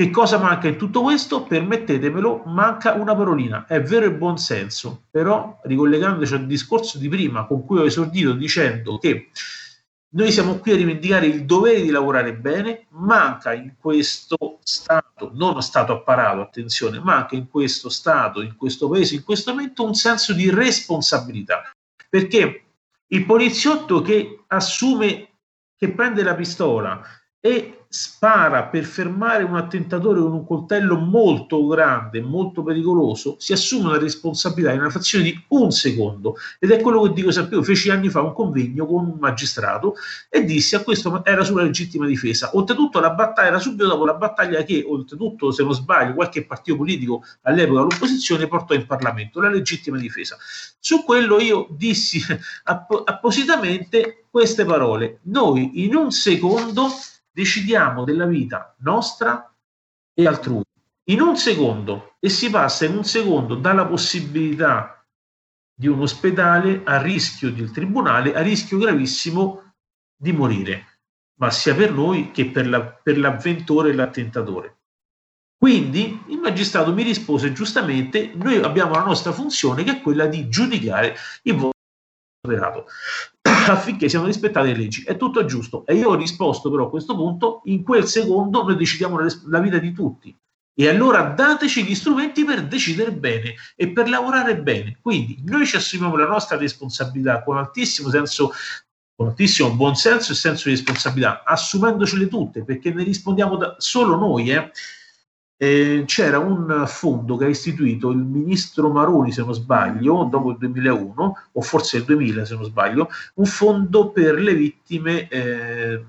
Che cosa manca in tutto questo? Permettetemelo, manca una parolina, è vero e buon senso, però ricollegandoci al discorso di prima con cui ho esordito dicendo che noi siamo qui a rivendicare il dovere di lavorare bene, manca in questo Stato, non Stato apparato, attenzione, manca in questo Stato, in questo Paese, in questo momento un senso di responsabilità. Perché il poliziotto che assume, che prende la pistola e spara per fermare un attentatore con un coltello molto grande, molto pericoloso, si assume una responsabilità in una frazione di un secondo. Ed è quello che dico sempre io. Feci anni fa un convegno con un magistrato e dissi a questo era sulla legittima difesa. Oltretutto la battaglia era subito dopo la battaglia che, oltretutto, se non sbaglio, qualche partito politico all'epoca l'opposizione portò in Parlamento, la legittima difesa. Su quello io dissi app- appositamente queste parole. Noi in un secondo decidiamo della vita nostra e altrui. In un secondo, e si passa in un secondo dalla possibilità di un ospedale a rischio del tribunale, a rischio gravissimo di morire, ma sia per noi che per, la, per l'avventore e l'attentatore. Quindi il magistrato mi rispose giustamente, noi abbiamo la nostra funzione che è quella di giudicare il vostro reato affinché siano rispettate le leggi. È tutto giusto. E io ho risposto però a questo punto, in quel secondo noi decidiamo la vita di tutti. E allora dateci gli strumenti per decidere bene e per lavorare bene. Quindi noi ci assumiamo la nostra responsabilità con altissimo senso, con altissimo buon senso e senso di responsabilità, assumendocele tutte, perché ne rispondiamo da, solo noi. Eh eh, c'era un fondo che ha istituito il ministro Maroni, se non sbaglio, dopo il 2001, o forse il 2000, se non sbaglio, un fondo per le vittime eh,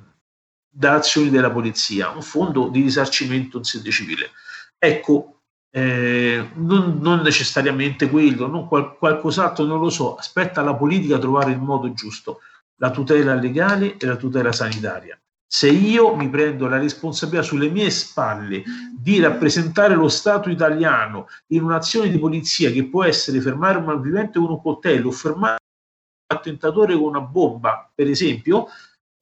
da azioni della polizia, un fondo di risarcimento in sede civile. Ecco, eh, non, non, necessariamente quello, non qual, qualcos'altro, non lo so, aspetta la politica a trovare il modo giusto, la tutela legale e la tutela sanitaria. Se io mi prendo la responsabilità sulle mie spalle di rappresentare lo Stato italiano in un'azione di polizia che può essere fermare un malvivente con un coltello o fermare un attentatore con una bomba, per esempio,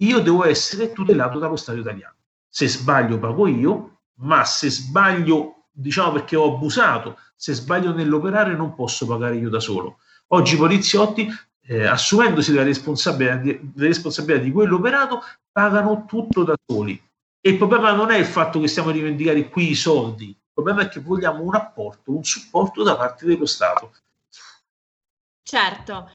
io devo essere tutelato dallo Stato italiano. Se sbaglio pago io, ma se sbaglio, diciamo perché ho abusato, se sbaglio nell'operare non posso pagare io da solo. Oggi i poliziotti eh, assumendosi la responsabilità, di, la responsabilità di quello operato, pagano tutto da soli. E il problema non è il fatto che stiamo a rivendicare qui i soldi, il problema è che vogliamo un apporto, un supporto da parte dello Stato. Certo,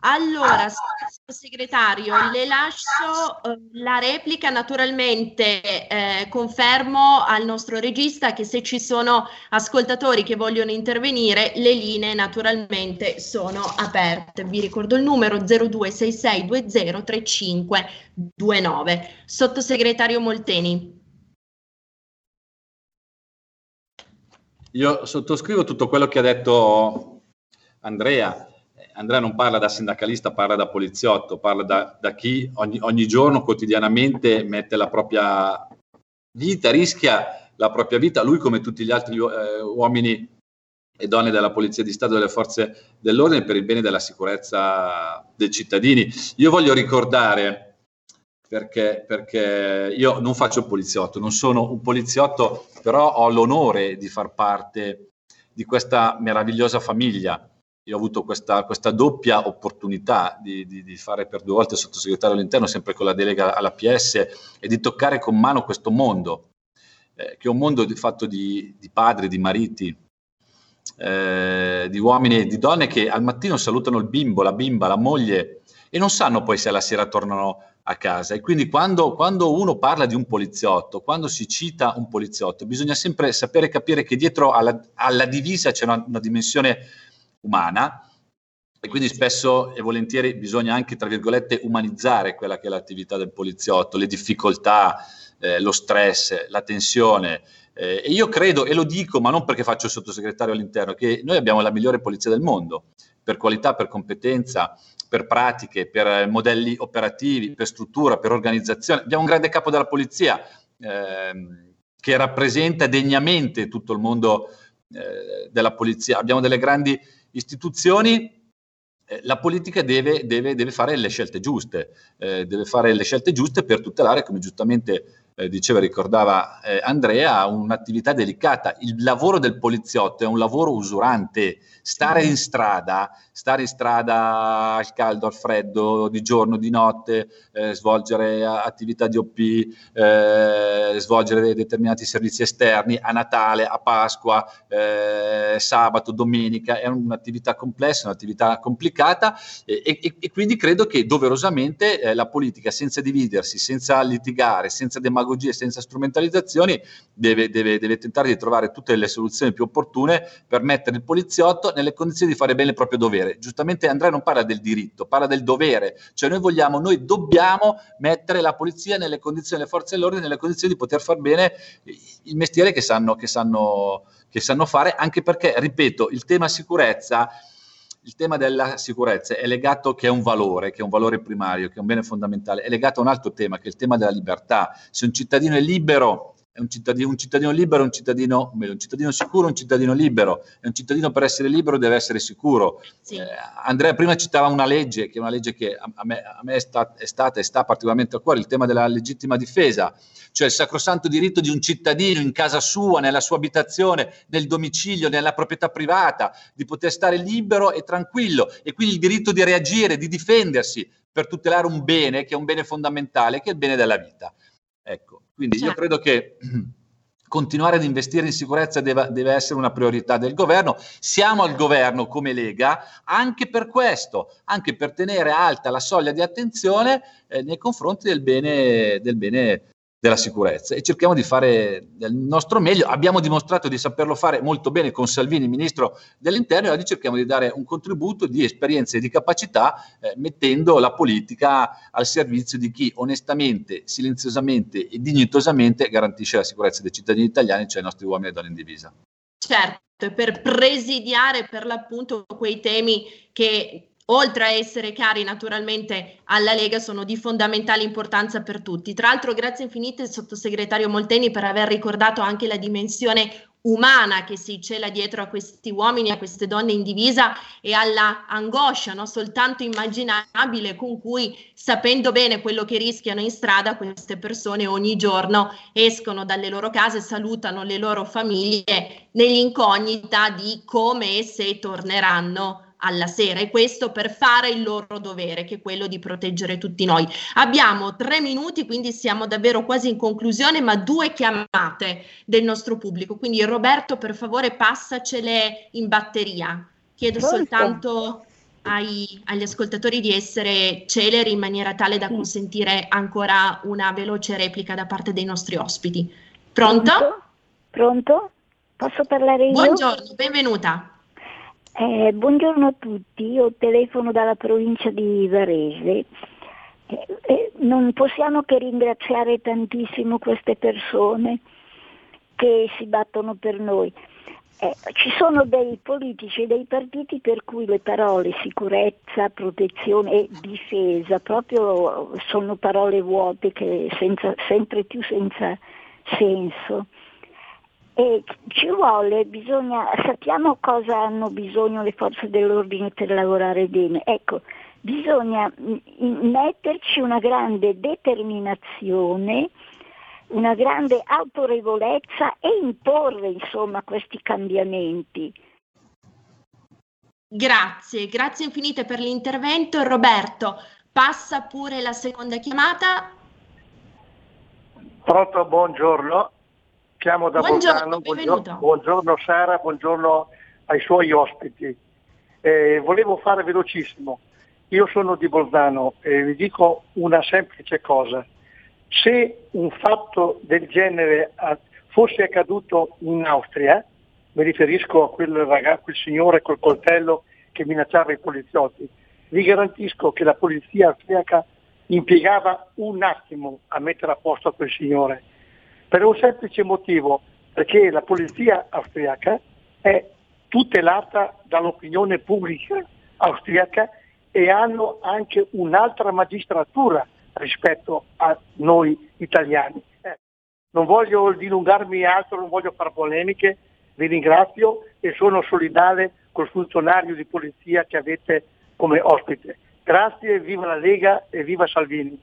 allora, sottosegretario, le lascio eh, la replica. Naturalmente eh, confermo al nostro regista che se ci sono ascoltatori che vogliono intervenire, le linee naturalmente sono aperte. Vi ricordo il numero 0266203529. Sottosegretario Molteni. Io sottoscrivo tutto quello che ha detto Andrea Andrea non parla da sindacalista, parla da poliziotto, parla da, da chi ogni, ogni, giorno, quotidianamente, mette la propria vita, rischia la propria vita, lui come tutti gli altri eh, uomini e donne della Polizia di Stato e delle Forze dell'Ordine per il bene della sicurezza dei cittadini. Io voglio ricordare, perché, perché io non faccio poliziotto, non sono un poliziotto, però ho l'onore di far parte di questa meravigliosa famiglia io ho avuto questa, questa doppia opportunità di, di, di, fare per due volte sottosegretario all'interno, sempre con la delega alla PS, e di toccare con mano questo mondo, eh, che è un mondo di, fatto di, di padri, di mariti, eh, di uomini e di donne che al mattino salutano il bimbo, la bimba, la moglie e non sanno poi se alla sera tornano a casa. E quindi quando, quando uno parla di un poliziotto, quando si cita un poliziotto, bisogna sempre sapere capire che dietro alla, alla divisa c'è una, una dimensione umana e quindi spesso e volentieri bisogna anche, tra virgolette, umanizzare quella che è l'attività del poliziotto, le difficoltà, eh, lo stress, la tensione. Eh, e io credo, e lo dico, ma non perché faccio il sottosegretario all'interno, che noi abbiamo la migliore polizia del mondo, per qualità, per competenza, per pratiche, per modelli operativi, per struttura, per organizzazione. Abbiamo un grande capo della polizia eh, che rappresenta degnamente tutto il mondo eh, della polizia. Abbiamo delle grandi istituzioni eh, la politica deve, deve, deve, fare le scelte giuste, eh, deve fare le scelte giuste per tutelare, come giustamente eh, diceva ricordava eh, Andrea, un'attività delicata. Il lavoro del poliziotto è un lavoro usurante. Stare in strada, stare in strada al caldo, al freddo, di giorno, di notte, eh, svolgere attività di OP, eh, svolgere determinati servizi esterni a Natale, a Pasqua, eh, sabato, domenica, è un'attività complessa, un'attività complicata e, e, e quindi credo che doverosamente eh, la politica, senza dividersi, senza litigare, senza demagogia, demagogie, senza strumentalizzazioni, deve, deve, deve, tentare di trovare tutte le soluzioni più opportune per mettere il poliziotto nelle condizioni di fare bene il proprio dovere. Giustamente Andrea non parla del diritto, parla del dovere, cioè noi vogliamo, noi dobbiamo mettere la polizia nelle condizioni, le forze dell'ordine nelle condizioni di poter far bene il mestiere che sanno, che sanno, che sanno fare, anche perché, ripeto, il tema sicurezza il tema della sicurezza è legato che è un valore, che è un valore primario, che è un bene fondamentale, è legato a un altro tema, che è il tema della libertà. Se un cittadino è libero, un cittadino, un cittadino libero, un cittadino, meglio, un cittadino sicuro, un cittadino libero. E un cittadino per essere libero deve essere sicuro. Sì. Eh, Andrea prima citava una legge, che è una legge che a, a me, a me è, sta, è, stata e sta particolarmente a cuore, il tema della legittima difesa, cioè il sacrosanto diritto di un cittadino in casa sua, nella sua abitazione, nel domicilio, nella proprietà privata, di poter stare libero e tranquillo. E quindi il diritto di reagire, di difendersi per tutelare un bene che è un bene fondamentale, che è il bene della vita. Ecco, quindi certo. io credo che continuare ad investire in sicurezza deve, deve, essere una priorità del governo. Siamo al governo come Lega anche per questo, anche per tenere alta la soglia di attenzione eh, nei confronti del bene, del bene della sicurezza e cerchiamo di fare del nostro meglio. Abbiamo dimostrato di saperlo fare molto bene con Salvini, ministro dell'interno, e oggi cerchiamo di dare un contributo di esperienza e di capacità, eh, mettendo la politica al servizio di chi onestamente, silenziosamente e dignitosamente garantisce la sicurezza dei cittadini italiani, cioè i nostri uomini e donne in divisa. Certo, per presidiare per l'appunto quei temi che oltre a essere cari naturalmente alla Lega, sono di fondamentale importanza per tutti. Tra l'altro, grazie infinite sottosegretario Molteni per aver ricordato anche la dimensione umana che si cela dietro a questi uomini, a queste donne in divisa e alla angoscia non soltanto immaginabile con cui, sapendo bene quello che rischiano in strada, queste persone ogni giorno escono dalle loro case, salutano le loro famiglie nell'incognita di come e se torneranno alla sera e questo per fare il loro dovere che è quello di proteggere tutti noi. Abbiamo tre minuti quindi siamo davvero quasi in conclusione ma due chiamate del nostro pubblico quindi Roberto per favore passacele in batteria. Chiedo Pronto? soltanto ai, agli ascoltatori di essere celeri in maniera tale da consentire ancora una veloce replica da parte dei nostri ospiti. Pronto? Pronto? Pronto? Posso parlare io? Buongiorno, benvenuta. Eh, buongiorno a tutti, io telefono dalla provincia di Varese. Eh, eh, non possiamo che ringraziare tantissimo queste persone che si battono per noi. Eh, ci sono dei politici e dei partiti per cui le parole sicurezza, protezione e difesa proprio sono parole vuote che senza, sempre più senza senso. E ci vuole, bisogna, sappiamo cosa hanno bisogno le forze dell'ordine per lavorare bene. Ecco, bisogna metterci una grande determinazione, una grande autorevolezza e imporre insomma questi cambiamenti. Grazie, grazie infinite per l'intervento. Roberto, passa pure la seconda chiamata. Pronto, buongiorno chiamo da buongiorno, Buongiorno, buongiorno, Sara, buongiorno ai suoi ospiti. Eh, volevo fare velocissimo. Io sono di Bolzano e vi dico una semplice cosa. Se un fatto del genere fosse accaduto in Austria, mi riferisco a quel, ragazzo, quel signore col coltello che minacciava i poliziotti, vi garantisco che la polizia austriaca impiegava un attimo a mettere a posto quel signore per un semplice motivo, perché la polizia austriaca è tutelata dall'opinione pubblica austriaca e hanno anche un'altra magistratura rispetto a noi italiani. Eh, non voglio dilungarmi altro, non voglio fare polemiche, vi ringrazio e sono solidale col funzionario di polizia che avete come ospite. Grazie, viva la Lega e viva Salvini.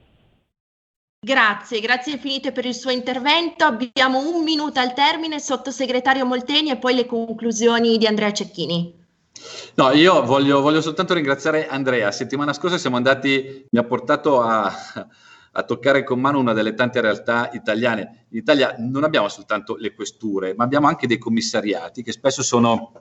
Grazie, grazie infinite per il suo intervento. Abbiamo un minuto al termine, sottosegretario Molteni, e poi le conclusioni di Andrea Cecchini. No, io voglio, voglio soltanto ringraziare Andrea. Settimana scorsa siamo andati, mi ha portato a, a toccare con mano una delle tante realtà italiane. In Italia non abbiamo soltanto le questure, ma abbiamo anche dei commissariati che spesso sono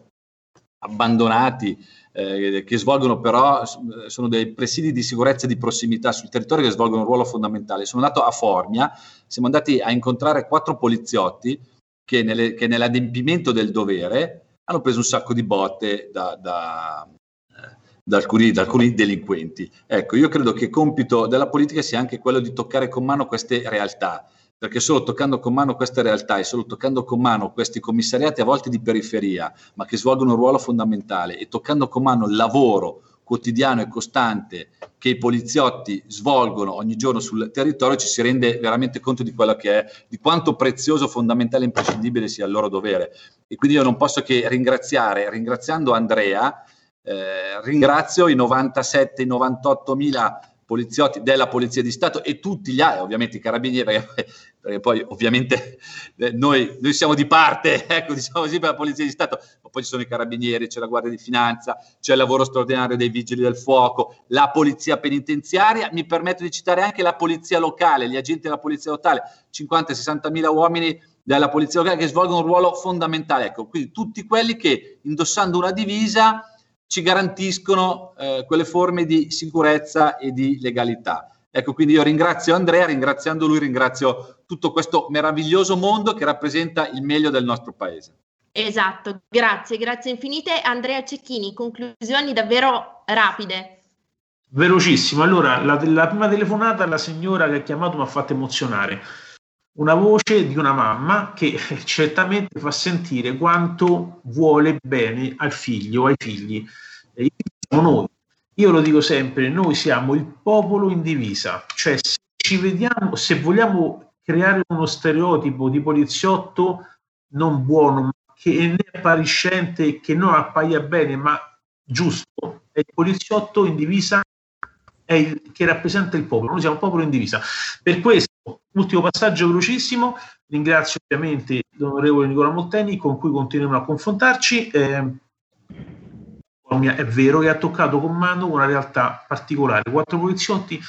abbandonati eh, che svolgono però, sono dei presidi di sicurezza di prossimità sul territorio che svolgono un ruolo fondamentale. Sono andato a Formia, siamo andati a incontrare quattro poliziotti che, nelle, che nell'adempimento del dovere hanno preso un sacco di botte da, da, da, alcuni, da, alcuni, delinquenti. Ecco, io credo che compito della politica sia anche quello di toccare con mano queste realtà perché solo toccando con mano queste realtà e solo toccando con mano questi commissariati a volte di periferia, ma che svolgono un ruolo fondamentale e toccando con mano il lavoro quotidiano e costante che i poliziotti svolgono ogni giorno sul territorio ci si rende veramente conto di quello che è, di quanto prezioso, fondamentale e imprescindibile sia il loro dovere. E quindi io non posso che ringraziare, ringraziando Andrea, eh, ringrazio i 97, i 98 mila poliziotti della Polizia di Stato e tutti gli altri, ovviamente i carabinieri, perché, poi ovviamente eh, noi, noi, siamo di parte, ecco, diciamo così, per la Polizia di Stato, ma poi ci sono i carabinieri, c'è la Guardia di Finanza, c'è il lavoro straordinario dei vigili del fuoco, la Polizia penitenziaria, mi permetto di citare anche la Polizia locale, gli agenti della Polizia locale, 50-60 mila uomini della Polizia locale che svolgono un ruolo fondamentale, ecco, quindi tutti quelli che indossando una divisa ci garantiscono eh, quelle forme di sicurezza e di legalità. Ecco, quindi io ringrazio Andrea, ringraziando lui ringrazio tutto questo meraviglioso mondo che rappresenta il meglio del nostro paese. Esatto, grazie, grazie infinite. Andrea Cecchini, conclusioni davvero rapide. Velocissimo, allora la, la prima telefonata la signora che ha chiamato mi ha fatto emozionare una voce di una mamma che certamente fa sentire quanto vuole bene al figlio, ai figli. E siamo noi. Io lo dico sempre, noi siamo il popolo in divisa, cioè se ci vediamo, se vogliamo creare uno stereotipo di poliziotto non buono, che né appariscente, che non appaia bene, ma giusto, è il poliziotto in divisa il, che rappresenta il popolo. Noi siamo un popolo in divisa. Per questo Ultimo passaggio velocissimo, ringrazio ovviamente l'onorevole Nicola Molteni con cui continuiamo a confrontarci. Eh, è vero che ha toccato con mano una realtà particolare, quattro poliziotti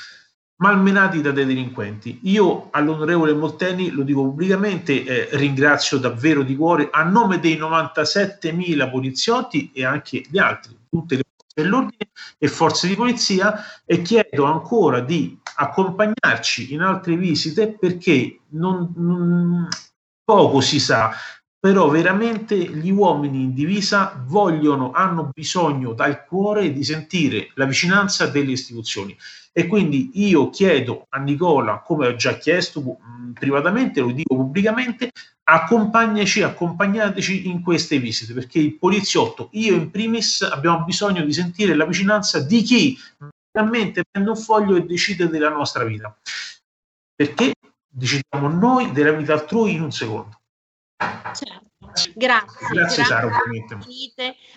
malmenati da dei delinquenti. Io all'onorevole Molteni, lo dico pubblicamente, eh, ringrazio davvero di cuore a nome dei 97.000 poliziotti e anche di altri, tutte le forze dell'ordine e forze di polizia e chiedo ancora di accompagnarci in altre visite perché non, non, poco si sa però veramente gli uomini in divisa vogliono, hanno bisogno dal cuore di sentire la vicinanza delle istituzioni. E quindi io chiedo a Nicola, come ho già chiesto mh, privatamente, lo dico pubblicamente, accompagnaci, accompagnateci in queste visite, perché il poliziotto, io in primis, abbiamo bisogno di sentire la vicinanza di chi realmente prende un foglio e decide della nostra vita. Perché decidiamo noi della vita altrui in un secondo. Certo. Grazie, grazie, Sara,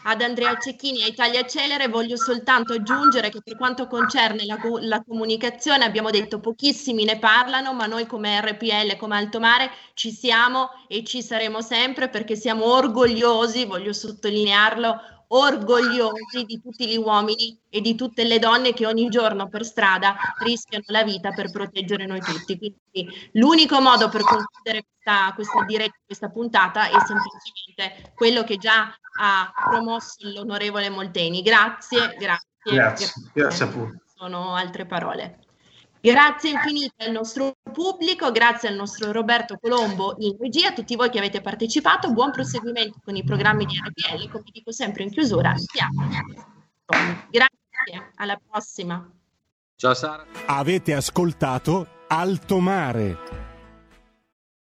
ad Andrea Cecchini e Italia Celere. Voglio soltanto aggiungere che per quanto concerne la, la, comunicazione abbiamo detto pochissimi ne parlano, ma noi come RPL, come Alto Mare ci siamo e ci saremo sempre perché siamo orgogliosi, voglio sottolinearlo, orgogliosi di tutti gli uomini e di tutte le donne che ogni giorno per strada rischiano la vita per proteggere noi tutti. Quindi l'unico modo per concludere questa, questa diretta, questa puntata è semplicemente quello che già ha promosso l'onorevole Molteni. Grazie, grazie. Grazie, grazie a voi. Sono altre parole. Grazie infinite al nostro pubblico, grazie al nostro Roberto Colombo in regia, a tutti voi che avete partecipato, buon proseguimento con i programmi di RPL, come dico sempre in chiusura, Grazie, alla prossima. Ciao Sara. Avete ascoltato Alto Mare.